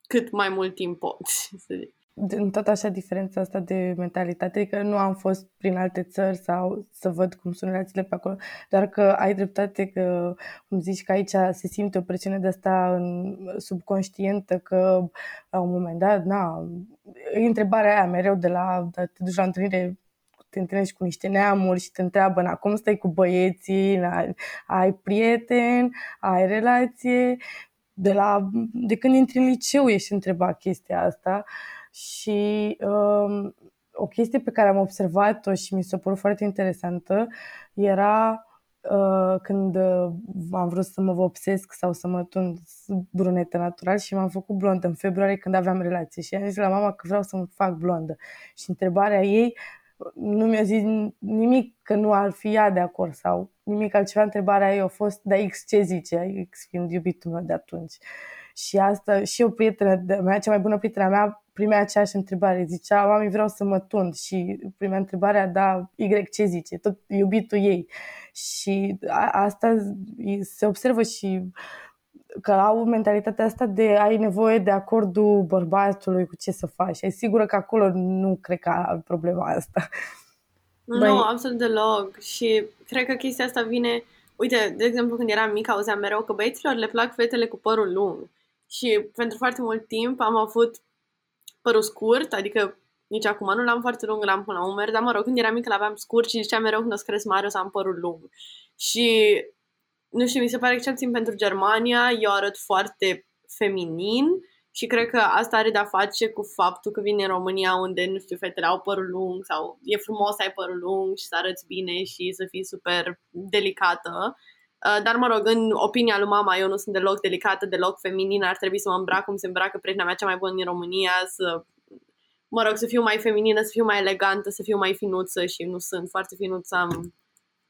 Speaker 2: Cât mai mult timp poți, [LAUGHS] să zic
Speaker 3: în tot așa diferența asta de mentalitate, adică nu am fost prin alte țări sau să văd cum sunt relațiile pe acolo, doar că ai dreptate că, cum zici, că aici se simte o presiune de asta în subconștientă că la un moment dat, na, e întrebarea aia mereu de la, da, te duci la întâlnire te întâlnești cu niște neamuri și te întreabă, na, cum stai cu băieții, na, ai prieteni, ai relație, de, la, de când intri în liceu ești întrebat chestia asta și um, o chestie pe care am observat-o și mi s-a părut foarte interesantă era uh, când uh, am vrut să mă vopsesc sau să mă tund brunetă natural și m-am făcut blondă în februarie când aveam relație și am zis la mama că vreau să mă fac blondă. Și întrebarea ei nu mi-a zis nimic că nu ar fi ea de acord sau nimic altceva. Întrebarea ei a fost, dar X ce zice, X fiind iubitul meu de atunci. Și asta, și o prietenă de mea, cea mai bună prietenă mea, primea aceeași întrebare. Zicea, mami, vreau să mă tund. Și primea întrebarea, da, Y ce zice? Tot iubitul ei. Și a, asta se observă și că au mentalitatea asta de ai nevoie de acordul bărbatului cu ce să faci. E sigură că acolo nu cred că ai problema asta.
Speaker 2: Nu, Băi... absolut deloc. Și cred că chestia asta vine... Uite, de exemplu, când eram mică, auzeam mereu că băieților le plac fetele cu părul lung. Și pentru foarte mult timp am avut părul scurt, adică nici acum nu l-am foarte lung, l-am până la umeri, dar mă rog, când eram mică l-aveam scurt și ziceam mereu când o să cresc mare o să am părul lung. Și nu știu, mi se pare că cel pentru Germania eu arăt foarte feminin și cred că asta are de-a face cu faptul că vin în România unde, nu știu, fetele au părul lung sau e frumos să ai părul lung și să arăți bine și să fii super delicată. Uh, dar, mă rog, în opinia lui mama, eu nu sunt deloc delicată, deloc feminină, ar trebui să mă îmbrac cum se îmbracă prietena mea cea mai bună din România, să, mă rog, să fiu mai feminină, să fiu mai elegantă, să fiu mai finuță și nu sunt foarte finuță, am,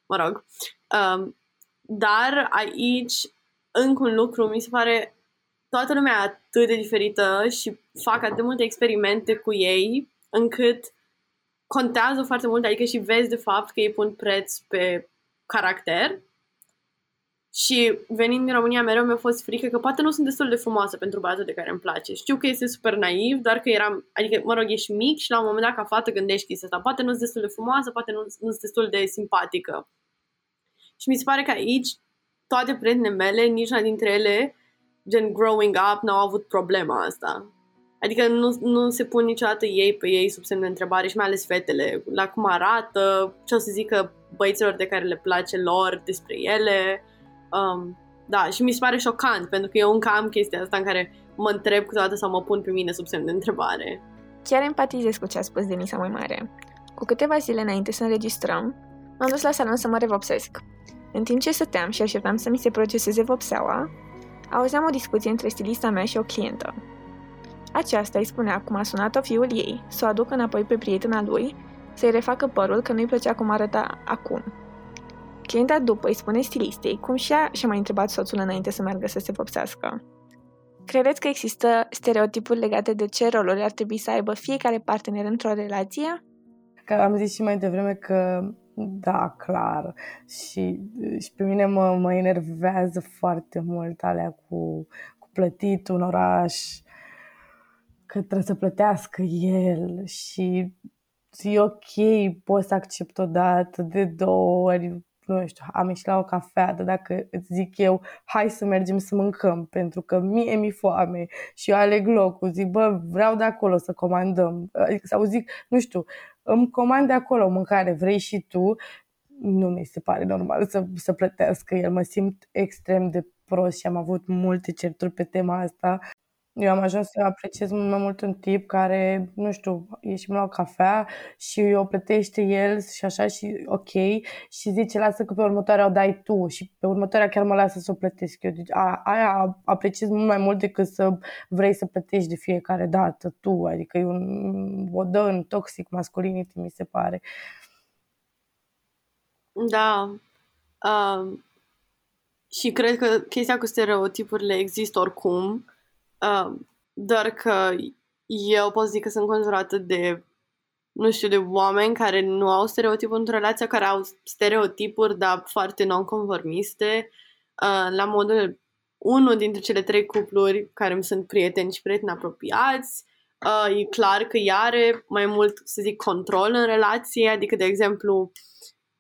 Speaker 2: mă rog. Um, dar aici, încă un lucru, mi se pare toată lumea atât de diferită și fac atât de multe experimente cu ei, încât contează foarte mult, adică și vezi de fapt că ei pun preț pe caracter și venind din România mereu mi-a fost frică că poate nu sunt destul de frumoasă pentru băiatul de care îmi place. Știu că este super naiv, doar că eram, adică, mă rog, ești mic și la un moment dat ca fată gândești chestia asta. Poate nu sunt destul de frumoasă, poate nu, nu sunt destul de simpatică. Și mi se pare că aici toate prietenele mele, niciuna dintre ele, gen growing up, n-au avut problema asta. Adică nu, nu se pun niciodată ei pe ei sub semn de întrebare și mai ales fetele, la cum arată, ce o să zică băieților de care le place lor despre ele Um, da, și mi se pare șocant, pentru că eu încă am chestia asta în care mă întreb câteodată sau mă pun pe mine sub semn de întrebare.
Speaker 1: Chiar empatizez cu ce a spus Denisa mai mare. Cu câteva zile înainte să înregistrăm, m-am dus la salon să mă revopsesc. În timp ce stăteam și așteptam să mi se proceseze vopseaua, auzeam o discuție între stilista mea și o clientă. Aceasta îi spunea cum a sunat-o fiul ei să o aducă înapoi pe prietena lui, să-i refacă părul că nu-i plăcea cum arăta acum, Clienta după îi spune stilistei cum și-a și-a mai întrebat soțul înainte să meargă să se vopsească. Credeți că există stereotipuri legate de ce roluri ar trebui să aibă fiecare partener într-o relație?
Speaker 3: Că am zis și mai devreme că da, clar. Și, și pe mine mă, mă enervează foarte mult alea cu, cu plătit un oraș, că trebuie să plătească el și e ok, poți să accept o dată, de două ori, nu știu, am ieșit la o cafea, dar dacă îți zic eu, hai să mergem să mâncăm, pentru că mie mi foame și eu aleg locul, zic, bă, vreau de acolo să comandăm. Sau zic, nu știu, îmi comand de acolo mâncare, vrei și tu, nu mi se pare normal să, să plătească el. Mă simt extrem de prost și am avut multe certuri pe tema asta Eu am ajuns să apreciez mult mai mult un tip care, nu știu, ieșim la o cafea și o plătește el și așa și ok și zice lasă că pe următoarea o dai tu și pe următoarea chiar mă lasă să o plătesc eu. Deci a, aia apreciez mult mai mult decât să vrei să plătești de fiecare dată tu. Adică e un, o dă în toxic masculinity, mi se pare.
Speaker 2: Da. Um, și cred că chestia cu stereotipurile există oricum Uh, doar că eu pot zic că sunt conjurată de, nu știu, de oameni care nu au stereotipuri într-o relație, care au stereotipuri, dar foarte non-conformiste. Uh, la modul, unul dintre cele trei cupluri care îmi sunt prieteni și prieteni apropiați, uh, e clar că ea are mai mult, să zic, control în relație, adică, de exemplu, uh,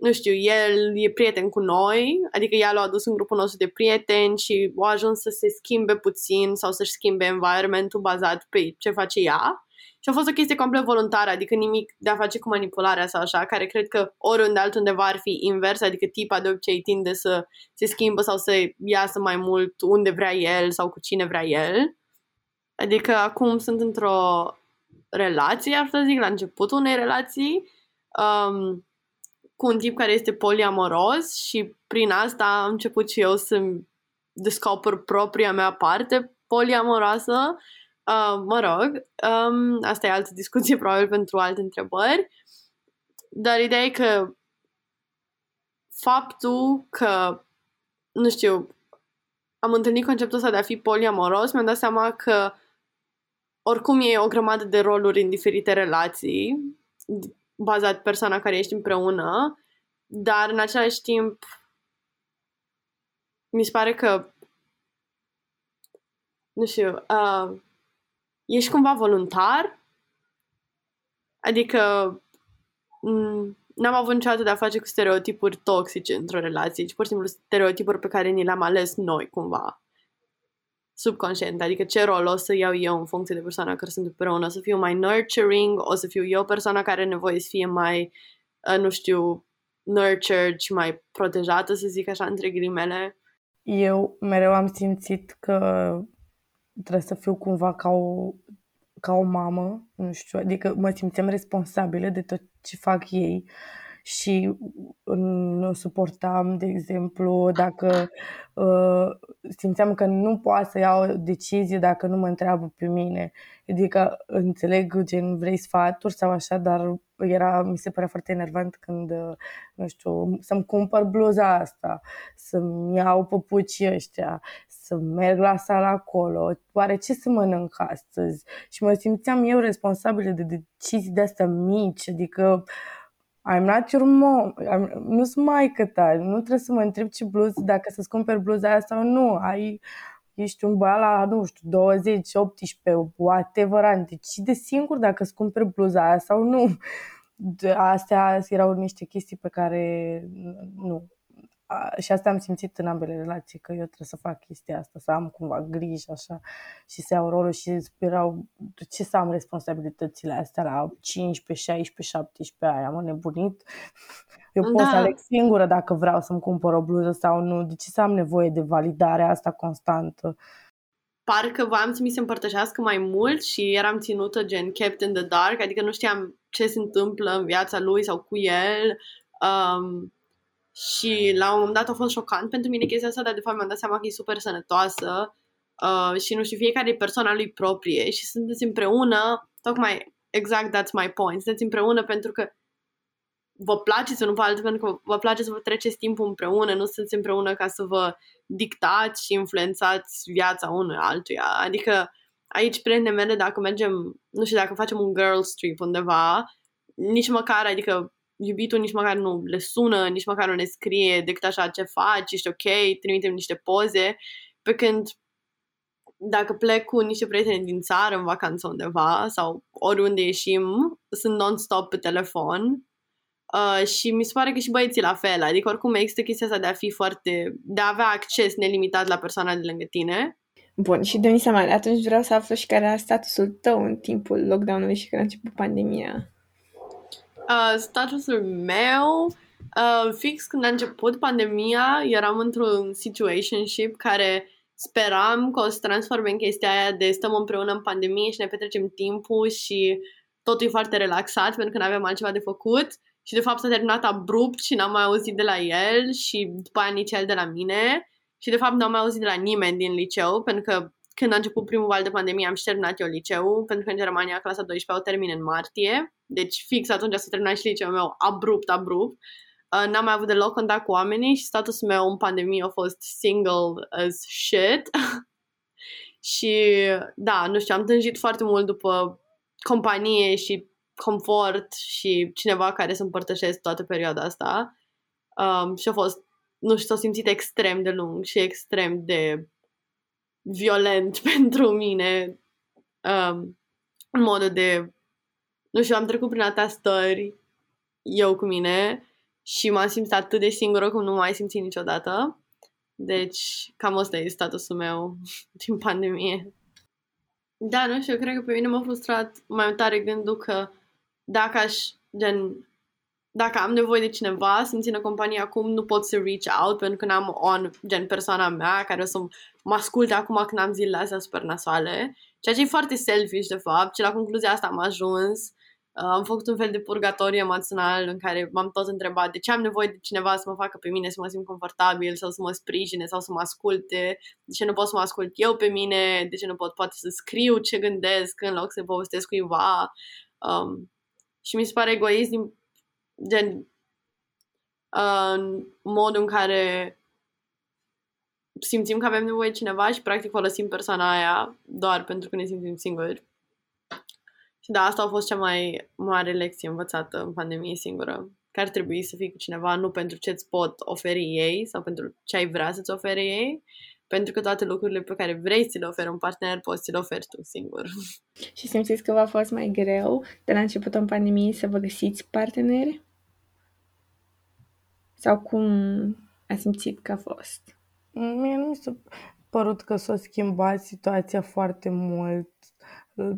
Speaker 2: nu știu, el e prieten cu noi, adică ea l-a adus în grupul nostru de prieteni și a ajuns să se schimbe puțin sau să-și schimbe environmentul bazat pe ce face ea. Și a fost o chestie complet voluntară, adică nimic de a face cu manipularea sau așa, care cred că oriunde altundeva ar fi invers, adică tipa de obicei tinde să se schimbă sau să iasă mai mult unde vrea el sau cu cine vrea el. Adică acum sunt într-o relație, ar să zic, la începutul unei relații. Um, cu un tip care este poliamoros și prin asta am început și eu să descoper propria mea parte poliamoroasă. Uh, mă rog, um, asta e altă discuție [LAUGHS] probabil pentru alte întrebări. Dar ideea e că faptul că, nu știu, am întâlnit conceptul ăsta de a fi poliamoros, mi-am dat seama că oricum e o grămadă de roluri în diferite relații bazat persoana care ești împreună, dar în același timp mi se pare că nu știu, uh, ești cumva voluntar, adică m- n-am avut niciodată de-a face cu stereotipuri toxice într-o relație, ci pur și simplu stereotipuri pe care ni le-am ales noi cumva subconștient, adică ce rol o să iau eu în funcție de persoana care sunt împreună, o să fiu mai nurturing, o să fiu eu persoana care are nevoie să fie mai, uh, nu știu, nurtured și mai protejată, să zic așa, între ghilimele.
Speaker 3: Eu mereu am simțit că trebuie să fiu cumva ca o, ca o mamă, nu știu, adică mă simțeam responsabilă de tot ce fac ei și nu suportam, de exemplu, dacă uh, simțeam că nu poate să iau o decizie dacă nu mă întreabă pe mine. Adică înțeleg gen vrei sfaturi sau așa, dar era, mi se părea foarte enervant când, nu știu, să-mi cumpăr bluza asta, să-mi iau păpucii ăștia, să merg la sala acolo, oare ce să mănânc astăzi? Și mă simțeam eu responsabilă de decizii de-astea mici, adică I'm not your mom, I'm, nu sunt maică ta, nu trebuie să mă întreb ce bluză, dacă să-ți cumperi bluza aia sau nu, ai, ești un băiat la, nu știu, 20, 18, whatever, decide singur dacă îți cumperi bluza aia sau nu. Astea erau niște chestii pe care nu, și asta am simțit în ambele relații, că eu trebuie să fac chestia asta, să am cumva grijă așa și să iau rolul și erau, ce să am responsabilitățile astea la 15, 16, 17 ani, am nebunit. [LAUGHS] Eu pot da. să aleg singură dacă vreau să-mi cumpăr o bluză sau nu, de ce să am nevoie de validarea asta constantă?
Speaker 2: Parcă voiam să mi se împărtășească mai mult și eram ținută gen kept in the dark, adică nu știam ce se întâmplă în viața lui sau cu el. Um, și la un moment dat a fost șocant pentru mine chestia asta, dar de fapt mi-am dat seama că e super sănătoasă uh, și nu știu, fiecare e persoana lui proprie și sunteți împreună, tocmai exact that's my point, sunteți împreună pentru că vă place să nu vă alții, pentru că vă place să vă treceți timpul împreună, nu sunteți împreună ca să vă dictați și influențați viața unui altuia. Adică aici, prietene mele, dacă mergem, nu știu, dacă facem un girls trip undeva, nici măcar, adică iubitul nici măcar nu le sună, nici măcar nu le scrie decât așa ce faci, ești ok, trimitem niște poze, pe când dacă plec cu niște prieteni din țară în vacanță undeva sau oriunde ieșim, sunt non-stop pe telefon uh, și mi se pare că și băieții la fel, adică oricum există chestia asta de a fi foarte, de a avea acces nelimitat la persoana de lângă tine.
Speaker 1: Bun, și Denisa Mare, atunci vreau să aflu și care era statusul tău în timpul lockdown-ului și când a început pandemia.
Speaker 2: Uh, statusul meu, uh, fix când a început pandemia, eram într-un situationship care speram că o să transforme în chestia aia de stăm împreună în pandemie și ne petrecem timpul și totul e foarte relaxat pentru că nu avem altceva de făcut. Și de fapt s-a terminat abrupt și n-am mai auzit de la el și după aia nici el de la mine. Și de fapt n-am mai auzit de la nimeni din liceu pentru că când a început primul val de pandemie am și terminat eu liceu pentru că în Germania clasa 12 o termin în martie deci fix atunci s-a terminat și liceul meu abrupt, abrupt Uh, n-am mai avut deloc contact cu oamenii și statusul meu în pandemie a fost single as shit. [LAUGHS] și da, nu știu, am tânjit foarte mult după companie și confort și cineva care să împărtășesc toată perioada asta. Um, și a fost, nu știu, s-a simțit extrem de lung și extrem de violent [LAUGHS] pentru mine um, în modul de, nu știu, am trecut prin atâtea stări eu cu mine și m-am simțit atât de singură cum nu mai simțit niciodată. Deci, cam ăsta e statusul meu [LAUGHS] din pandemie. Da, nu știu, cred că pe mine m-a frustrat mai tare gândul că dacă aș, gen, dacă am nevoie de cineva să-mi țină companie acum, nu pot să reach out pentru că n-am on, gen, persoana mea care o să mă asculte acum când am zilele astea super nasoale. Ceea ce e foarte selfish, de fapt, și la concluzia asta am ajuns Uh, am făcut un fel de purgatoriu emoțional în care m-am tot întrebat de ce am nevoie de cineva să mă facă pe mine să mă simt confortabil sau să mă sprijine sau să mă asculte, de ce nu pot să mă ascult eu pe mine, de ce nu pot poate să scriu ce gândesc în loc să povestesc cuiva. Um, și mi se pare egoist din gen uh, în modul în care simțim că avem nevoie de cineva și practic folosim persoana aia doar pentru că ne simțim singuri. Și da, asta a fost cea mai mare lecție învățată în pandemie singură. Că ar trebui să fii cu cineva nu pentru ce îți pot oferi ei sau pentru ce ai vrea să-ți ofere ei, pentru că toate lucrurile pe care vrei să le oferi un partener poți să le oferi tu singur. [LAUGHS]
Speaker 1: Și simțiți că v-a fost mai greu de la începutul în pandemie să vă găsiți parteneri? Sau cum a simțit că a fost?
Speaker 3: Mie nu mi s-a părut că s-a schimbat situația foarte mult.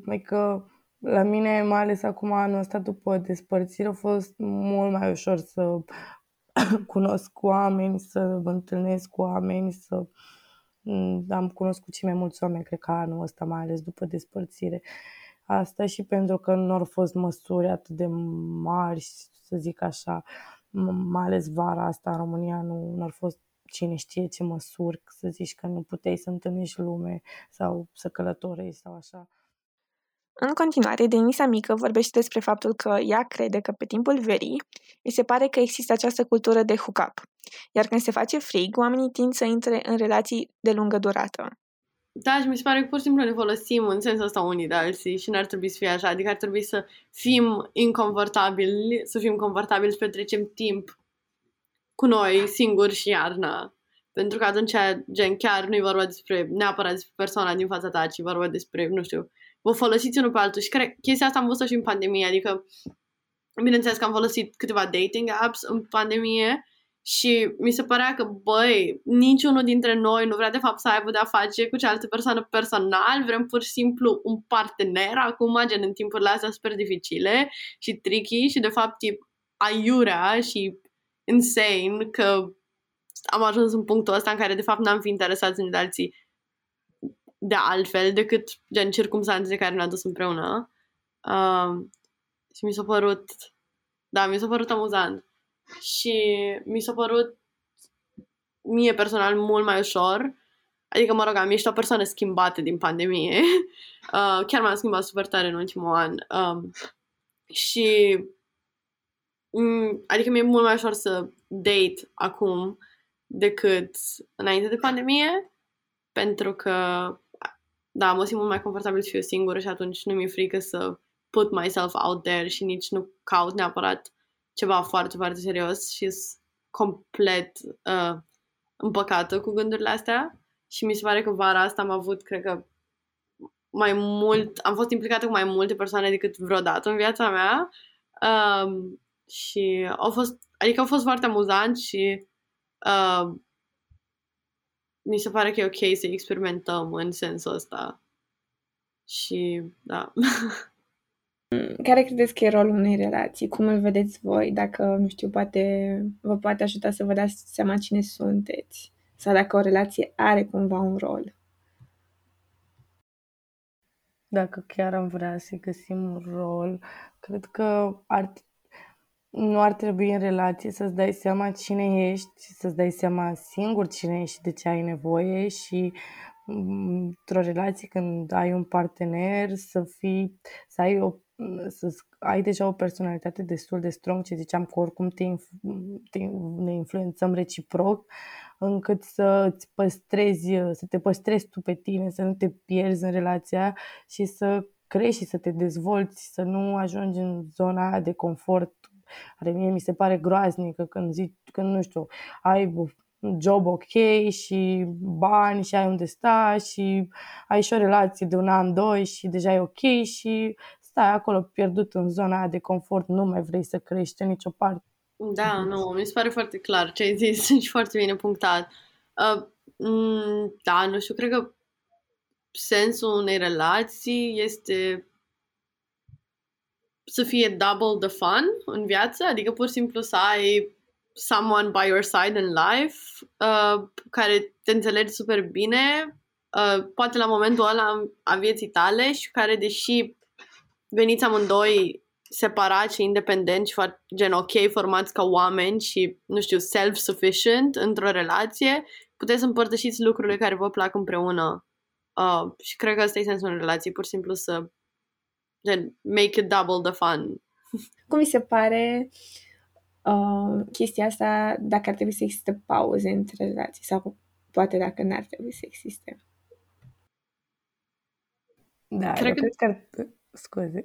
Speaker 3: Adică la mine, mai ales acum anul ăsta după despărțire, a fost mult mai ușor să [COUGHS] cunosc oameni, să mă întâlnesc cu oameni, să mm, am cunoscut și mai mulți oameni, cred că anul ăsta, mai ales după despărțire. Asta și pentru că nu au fost măsuri atât de mari, să zic așa, mai ales vara asta în România nu, nu au fost cine știe ce măsuri, să zici că nu puteai să întâlnești lume sau să călătorești sau așa.
Speaker 1: În continuare, Denisa Mică vorbește despre faptul că ea crede că pe timpul verii îi se pare că există această cultură de hook-up, iar când se face frig, oamenii tind să intre în relații de lungă durată.
Speaker 2: Da, și mi se pare că pur și simplu ne folosim în sensul ăsta unii de alții și n-ar trebui să fie așa. Adică ar trebui să fim inconfortabili, să fim confortabili, să petrecem timp cu noi, singuri și iarna. Pentru că atunci, gen, chiar nu e vorba despre neapărat despre persoana din fața ta, ci vorba despre, nu știu, vă folosiți unul pe altul și cred, chestia asta am văzut și în pandemie, adică bineînțeles că am folosit câteva dating apps în pandemie și mi se părea că, băi, niciunul dintre noi nu vrea de fapt să aibă de-a face cu cealaltă persoană personal, vrem pur și simplu un partener acum, gen în timpurile astea super dificile și tricky și de fapt tip aiurea și insane că am ajuns în punctul ăsta în care de fapt n-am fi interesați unii de alții de altfel decât gen circumstanțele care ne-a dus împreună. Uh, și mi s-a părut, da, mi s-a părut amuzant. Și mi s-a părut mie personal mult mai ușor. Adică, mă rog, am ești o persoană schimbată din pandemie. [LAUGHS] Uh, chiar m-am schimbat super tare în ultimul an. Um, și mm, adică mi-e mult mai ușor să date acum decât înainte de pandemie pentru că da, mă simt mult mai confortabil să fiu singură și atunci nu mi-e frică să put myself out there și nici nu caut neapărat ceva foarte, foarte serios și sunt complet uh, împăcată cu gândurile astea. Și mi se pare că vara asta am avut, cred că, mai mult, am fost implicată cu mai multe persoane decât vreodată în viața mea. Um, și au fost, adică au fost foarte amuzant și uh, mi se pare că e ok să experimentăm în sensul ăsta. Și, da. [LAUGHS]
Speaker 1: Care credeți că e rolul unei relații? Cum îl vedeți voi? Dacă, nu știu, poate vă poate ajuta să vă dați seama cine sunteți? sau dacă o relație are cumva un rol.
Speaker 3: Dacă chiar am vrea să găsim un rol, cred că ar, nu ar trebui în relație să-ți dai seama cine ești, să-ți dai seama singur cine ești și de ce ai nevoie și într-o relație când ai un partener să fii, să ai o să ai deja o personalitate destul de strong, ce ziceam că oricum te, te, ne influențăm reciproc, încât să ți păstrezi, să te păstrezi tu pe tine, să nu te pierzi în relația și să crești și să te dezvolți, să nu ajungi în zona de confort care mie mi se pare groaznică când zici, când nu știu, ai un job ok și bani și ai unde sta și ai și o relație de un an, doi și deja e ok și stai acolo pierdut în zona de confort, nu mai vrei să crești în nicio parte.
Speaker 2: Da, nu, mi se pare foarte clar ce ai zis [LAUGHS] și foarte bine punctat. Uh, mm, da, nu știu, cred că sensul unei relații este să fie double the fun în viață, adică pur și simplu să ai someone by your side in life uh, care te înțelegi super bine, uh, poate la momentul ăla a vieții tale și care, deși veniți amândoi separați și independenți și gen ok, formați ca oameni și, nu știu, self-sufficient într-o relație, puteți să împărtășiți lucrurile care vă plac împreună. Uh, și cred că asta e sensul în relație, pur și simplu să gen, make it double the fun.
Speaker 1: Cum mi se pare uh, chestia asta dacă ar trebui să existe pauze între relații sau poate dacă n-ar trebui să existe?
Speaker 3: Da, cred că... cred că ar... Scuze.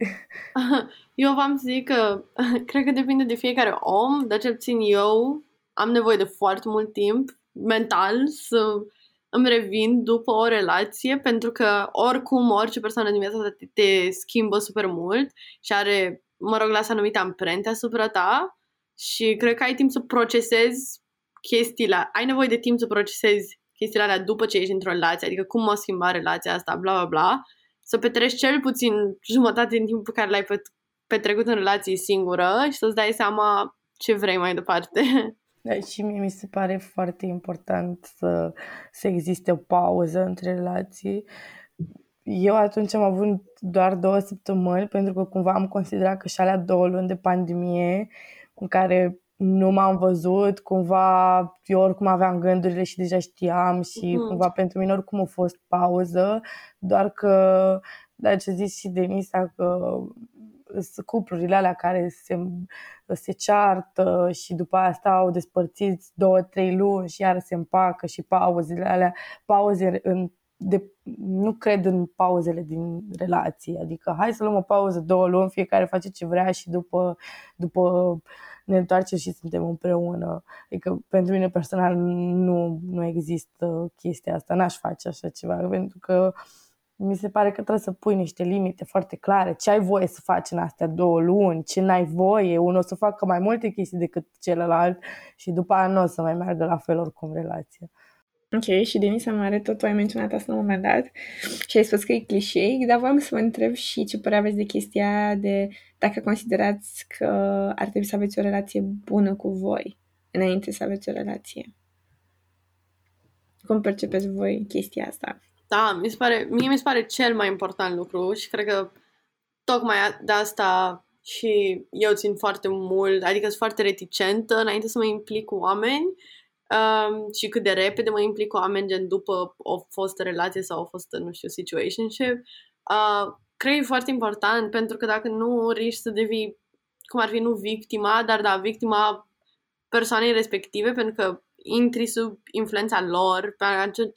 Speaker 3: [LAUGHS]
Speaker 2: Eu v-am zis că [LAUGHS] cred că depinde de fiecare om, dar cel puțin eu am nevoie de foarte mult timp mental să îmi revin după o relație pentru că oricum orice persoană din viața ta te, te schimbă super mult și are, mă rog, lasă anumite amprente asupra ta și cred că ai timp să procesezi chestiile, ai nevoie de timp să procesezi chestiile alea după ce ești într-o relație, adică cum o schimba relația asta, bla bla bla să petreci cel puțin jumătate din timpul care l-ai petrecut în relație singură și să-ți dai seama ce vrei mai departe. [LAUGHS]
Speaker 3: Da, și mie mi se pare foarte important să, să existe o pauză între relații. Eu atunci am avut doar două săptămâni pentru că cumva am considerat că și alea două luni de pandemie în care nu m-am văzut, cumva eu oricum aveam gândurile și deja știam și mm. cumva pentru mine oricum a fost pauză, doar că, dar ce zis și Denisa, că sunt cuplurile alea care se, se ceartă și după asta au despărțiți două, trei luni și iar se împacă și pauzele alea, pauze în de, nu cred în pauzele din relație, adică hai să luăm o pauză două luni, fiecare face ce vrea și după, după ne întoarcem și suntem împreună. Adică pentru mine personal nu, nu există chestia asta, n-aș face așa ceva, pentru că mi se pare că trebuie să pui niște limite foarte clare. Ce ai voie să faci în astea două luni, ce n-ai voie. Unul o să facă mai multe chestii decât celălalt și după aia nu o să mai meargă la fel oricum relația.
Speaker 1: Ok, și Denisa Mare, tot tu ai menționat asta la un moment dat și ai spus că e clișeic, dar vreau să vă întreb și ce părere aveți de chestia de dacă considerați că ar trebui să aveți o relație bună cu voi înainte să aveți o relație. Cum percepeți voi chestia asta?
Speaker 2: Da, mi se pare, mie mi se pare cel mai important lucru și cred că tocmai de asta și eu țin foarte mult, adică sunt foarte reticentă înainte să mă implic cu oameni um, și cât de repede mă implic cu oameni gen după o fostă relație sau o fostă, nu știu, situationship. Uh, cred că e foarte important pentru că dacă nu riști să devii, cum ar fi, nu victima, dar da, victima persoanei respective pentru că intri sub influența lor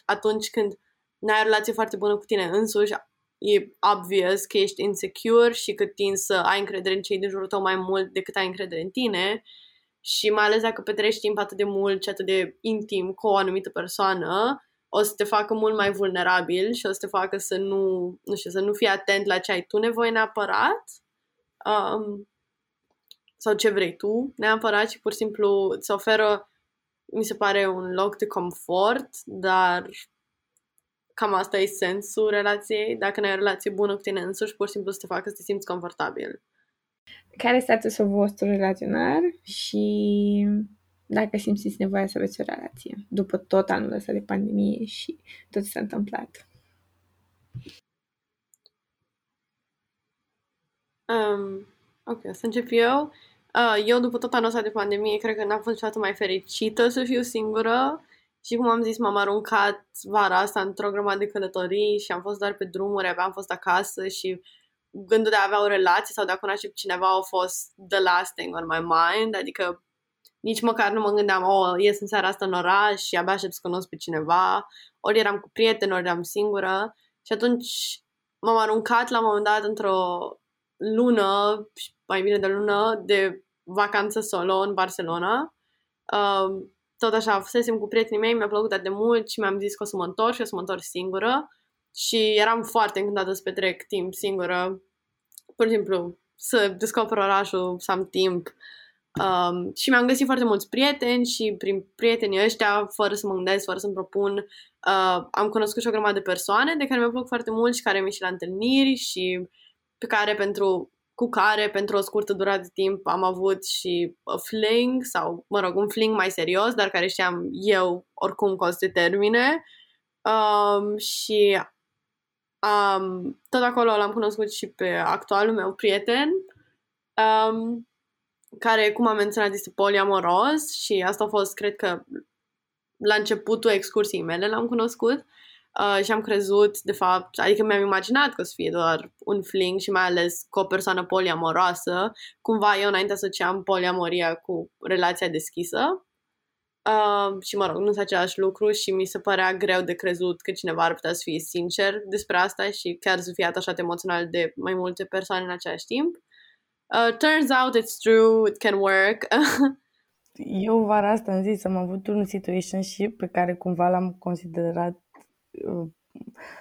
Speaker 2: atunci când n-ai o relație foarte bună cu tine însuși, e obvious că ești insecure și că tinzi să ai încredere în cei din jurul tău mai mult decât ai încredere în tine și mai ales dacă petreci timp atât de mult și atât de intim cu o anumită persoană, o să te facă mult mai vulnerabil și o să te facă să nu, nu știu, să nu fii atent la ce ai tu nevoie neapărat um, sau ce vrei tu neapărat și pur și simplu îți oferă, mi se pare, un loc de confort, dar cam asta e sensul relației. Dacă nu ai o relație bună cu tine însuși, pur și simplu să te facă să te simți confortabil
Speaker 1: care este statusul vostru relaționar și dacă simțiți nevoia să aveți o relație după tot anul ăsta de pandemie și tot ce s-a întâmplat.
Speaker 2: Um, ok, o să încep eu. Uh, eu, după tot anul ăsta de pandemie, cred că n-am fost niciodată mai fericită să fiu singură. Și cum am zis, m-am aruncat vara asta într-o grămadă de călătorii și am fost doar pe drumuri, abia am fost acasă și gândul de a avea o relație sau de a cunoaște pe cineva a fost the last thing on my mind, adică nici măcar nu mă gândeam, oh, ies în seara asta în oraș și abia aștept să cunosc pe cineva, ori eram cu prieteni, ori eram singură și atunci m-am aruncat la un moment dat într-o lună, mai bine de lună, de vacanță solo în Barcelona. Uh, tot așa, fusesem cu prietenii mei, mi-a plăcut atât de mult și mi-am zis că o să mă întorc și o să mă întorc singură. Și eram foarte încântată să petrec timp singură. Pur și simplu, să descoper orașul, să am timp. Um, și mi-am găsit foarte mulți prieteni și prin prietenii ăștia, fără să mă gândesc, fără să-mi propun, uh, am cunoscut și o grămadă de persoane de care mi-au plăcut foarte mult și care mi și la întâlniri și pe care pentru cu care pentru o scurtă durată de timp am avut și a fling sau, mă rog, un fling mai serios, dar care știam eu oricum că o să se termine. Um, și um, tot acolo l-am cunoscut și pe actualul meu prieten, um, care, cum am menționat, este poliamoros și asta a fost, cred că, la începutul excursiei mele l-am cunoscut. Uh, și am crezut, de fapt, adică mi-am imaginat că o să fie doar un fling și mai ales cu o persoană poliamoroasă. Cumva eu înainte asociam poliamoria cu relația deschisă. Uh, și mă rog, nu sunt același lucru și mi se părea greu de crezut că cineva ar putea să fie sincer despre asta și chiar să fie atașat emoțional de mai multe persoane în același timp. Uh, turns out it's true, it can work. [LAUGHS]
Speaker 3: Eu vara asta am zis, am avut un situation și pe care cumva l-am considerat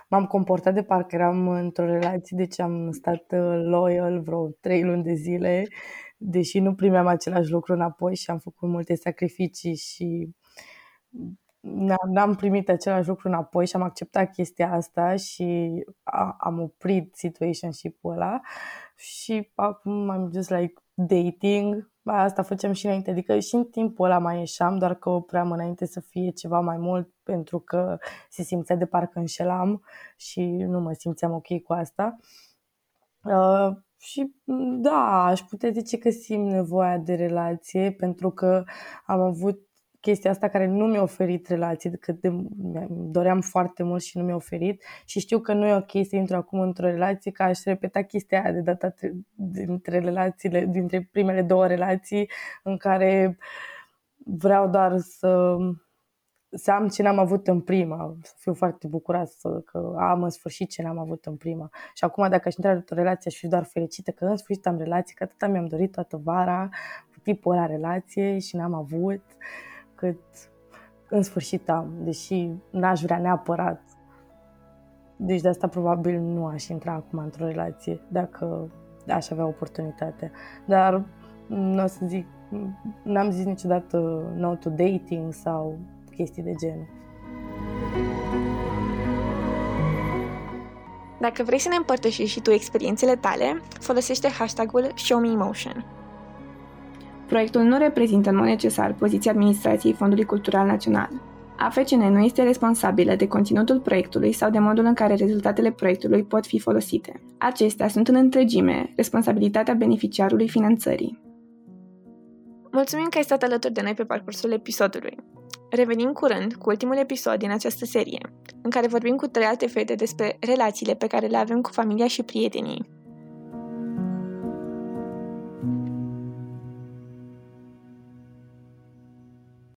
Speaker 3: m-am comportat de parcă eram într-o relație, deci am stat uh, loyal vreo trei luni de zile, deși nu primeam același lucru înapoi și am făcut multe sacrificii și n-am primit același lucru înapoi și am acceptat chestia asta și a, am oprit situationship-ul ăla. Și acum am just like dating Asta făceam și înainte, adică și în timpul ăla mai ieșeam, doar că opream înainte să fie ceva mai mult pentru că se simțea de parcă înșelam și nu mă simțeam ok cu asta. Uh, și da, aș putea zice că simt nevoia de relație pentru că am avut chestia asta care nu mi-a oferit relații, cât de doream foarte mult și nu mi-a oferit și știu că nu e ok să intru acum într-o relație, că aș repeta chestia aia de data dintre relațiile, dintre primele două relații în care vreau doar să să am ce n-am avut în prima, să fiu foarte bucuroasă că am în sfârșit ce n-am avut în prima. Și acum dacă aș intra într-o relație aș fi doar fericită că în sfârșit am relație, că atâta mi-am dorit toată vara cu tipul ăla relație și n-am avut. Uh, cât în sfârșit am, deși n-aș vrea neapărat. Deci de asta probabil nu aș intra acum într-o relație dacă aș avea oportunitatea. Dar nu o să zic, n-am zis niciodată no to dating sau chestii de genul.
Speaker 1: Dacă vrei să ne împărtășești și tu experiențele tale, folosește hashtagul ShowMeEmotion. Proiectul nu reprezintă în mod necesar poziția administrației Fondului Cultural Național. AFCN nu este responsabilă de conținutul proiectului sau de modul în care rezultatele proiectului pot fi folosite. Acestea sunt în întregime responsabilitatea beneficiarului finanțării. Mulțumim că ai stat alături de noi pe parcursul episodului. Revenim curând cu ultimul episod din această serie, în care vorbim cu trei alte fete despre relațiile pe care le avem cu familia și prietenii,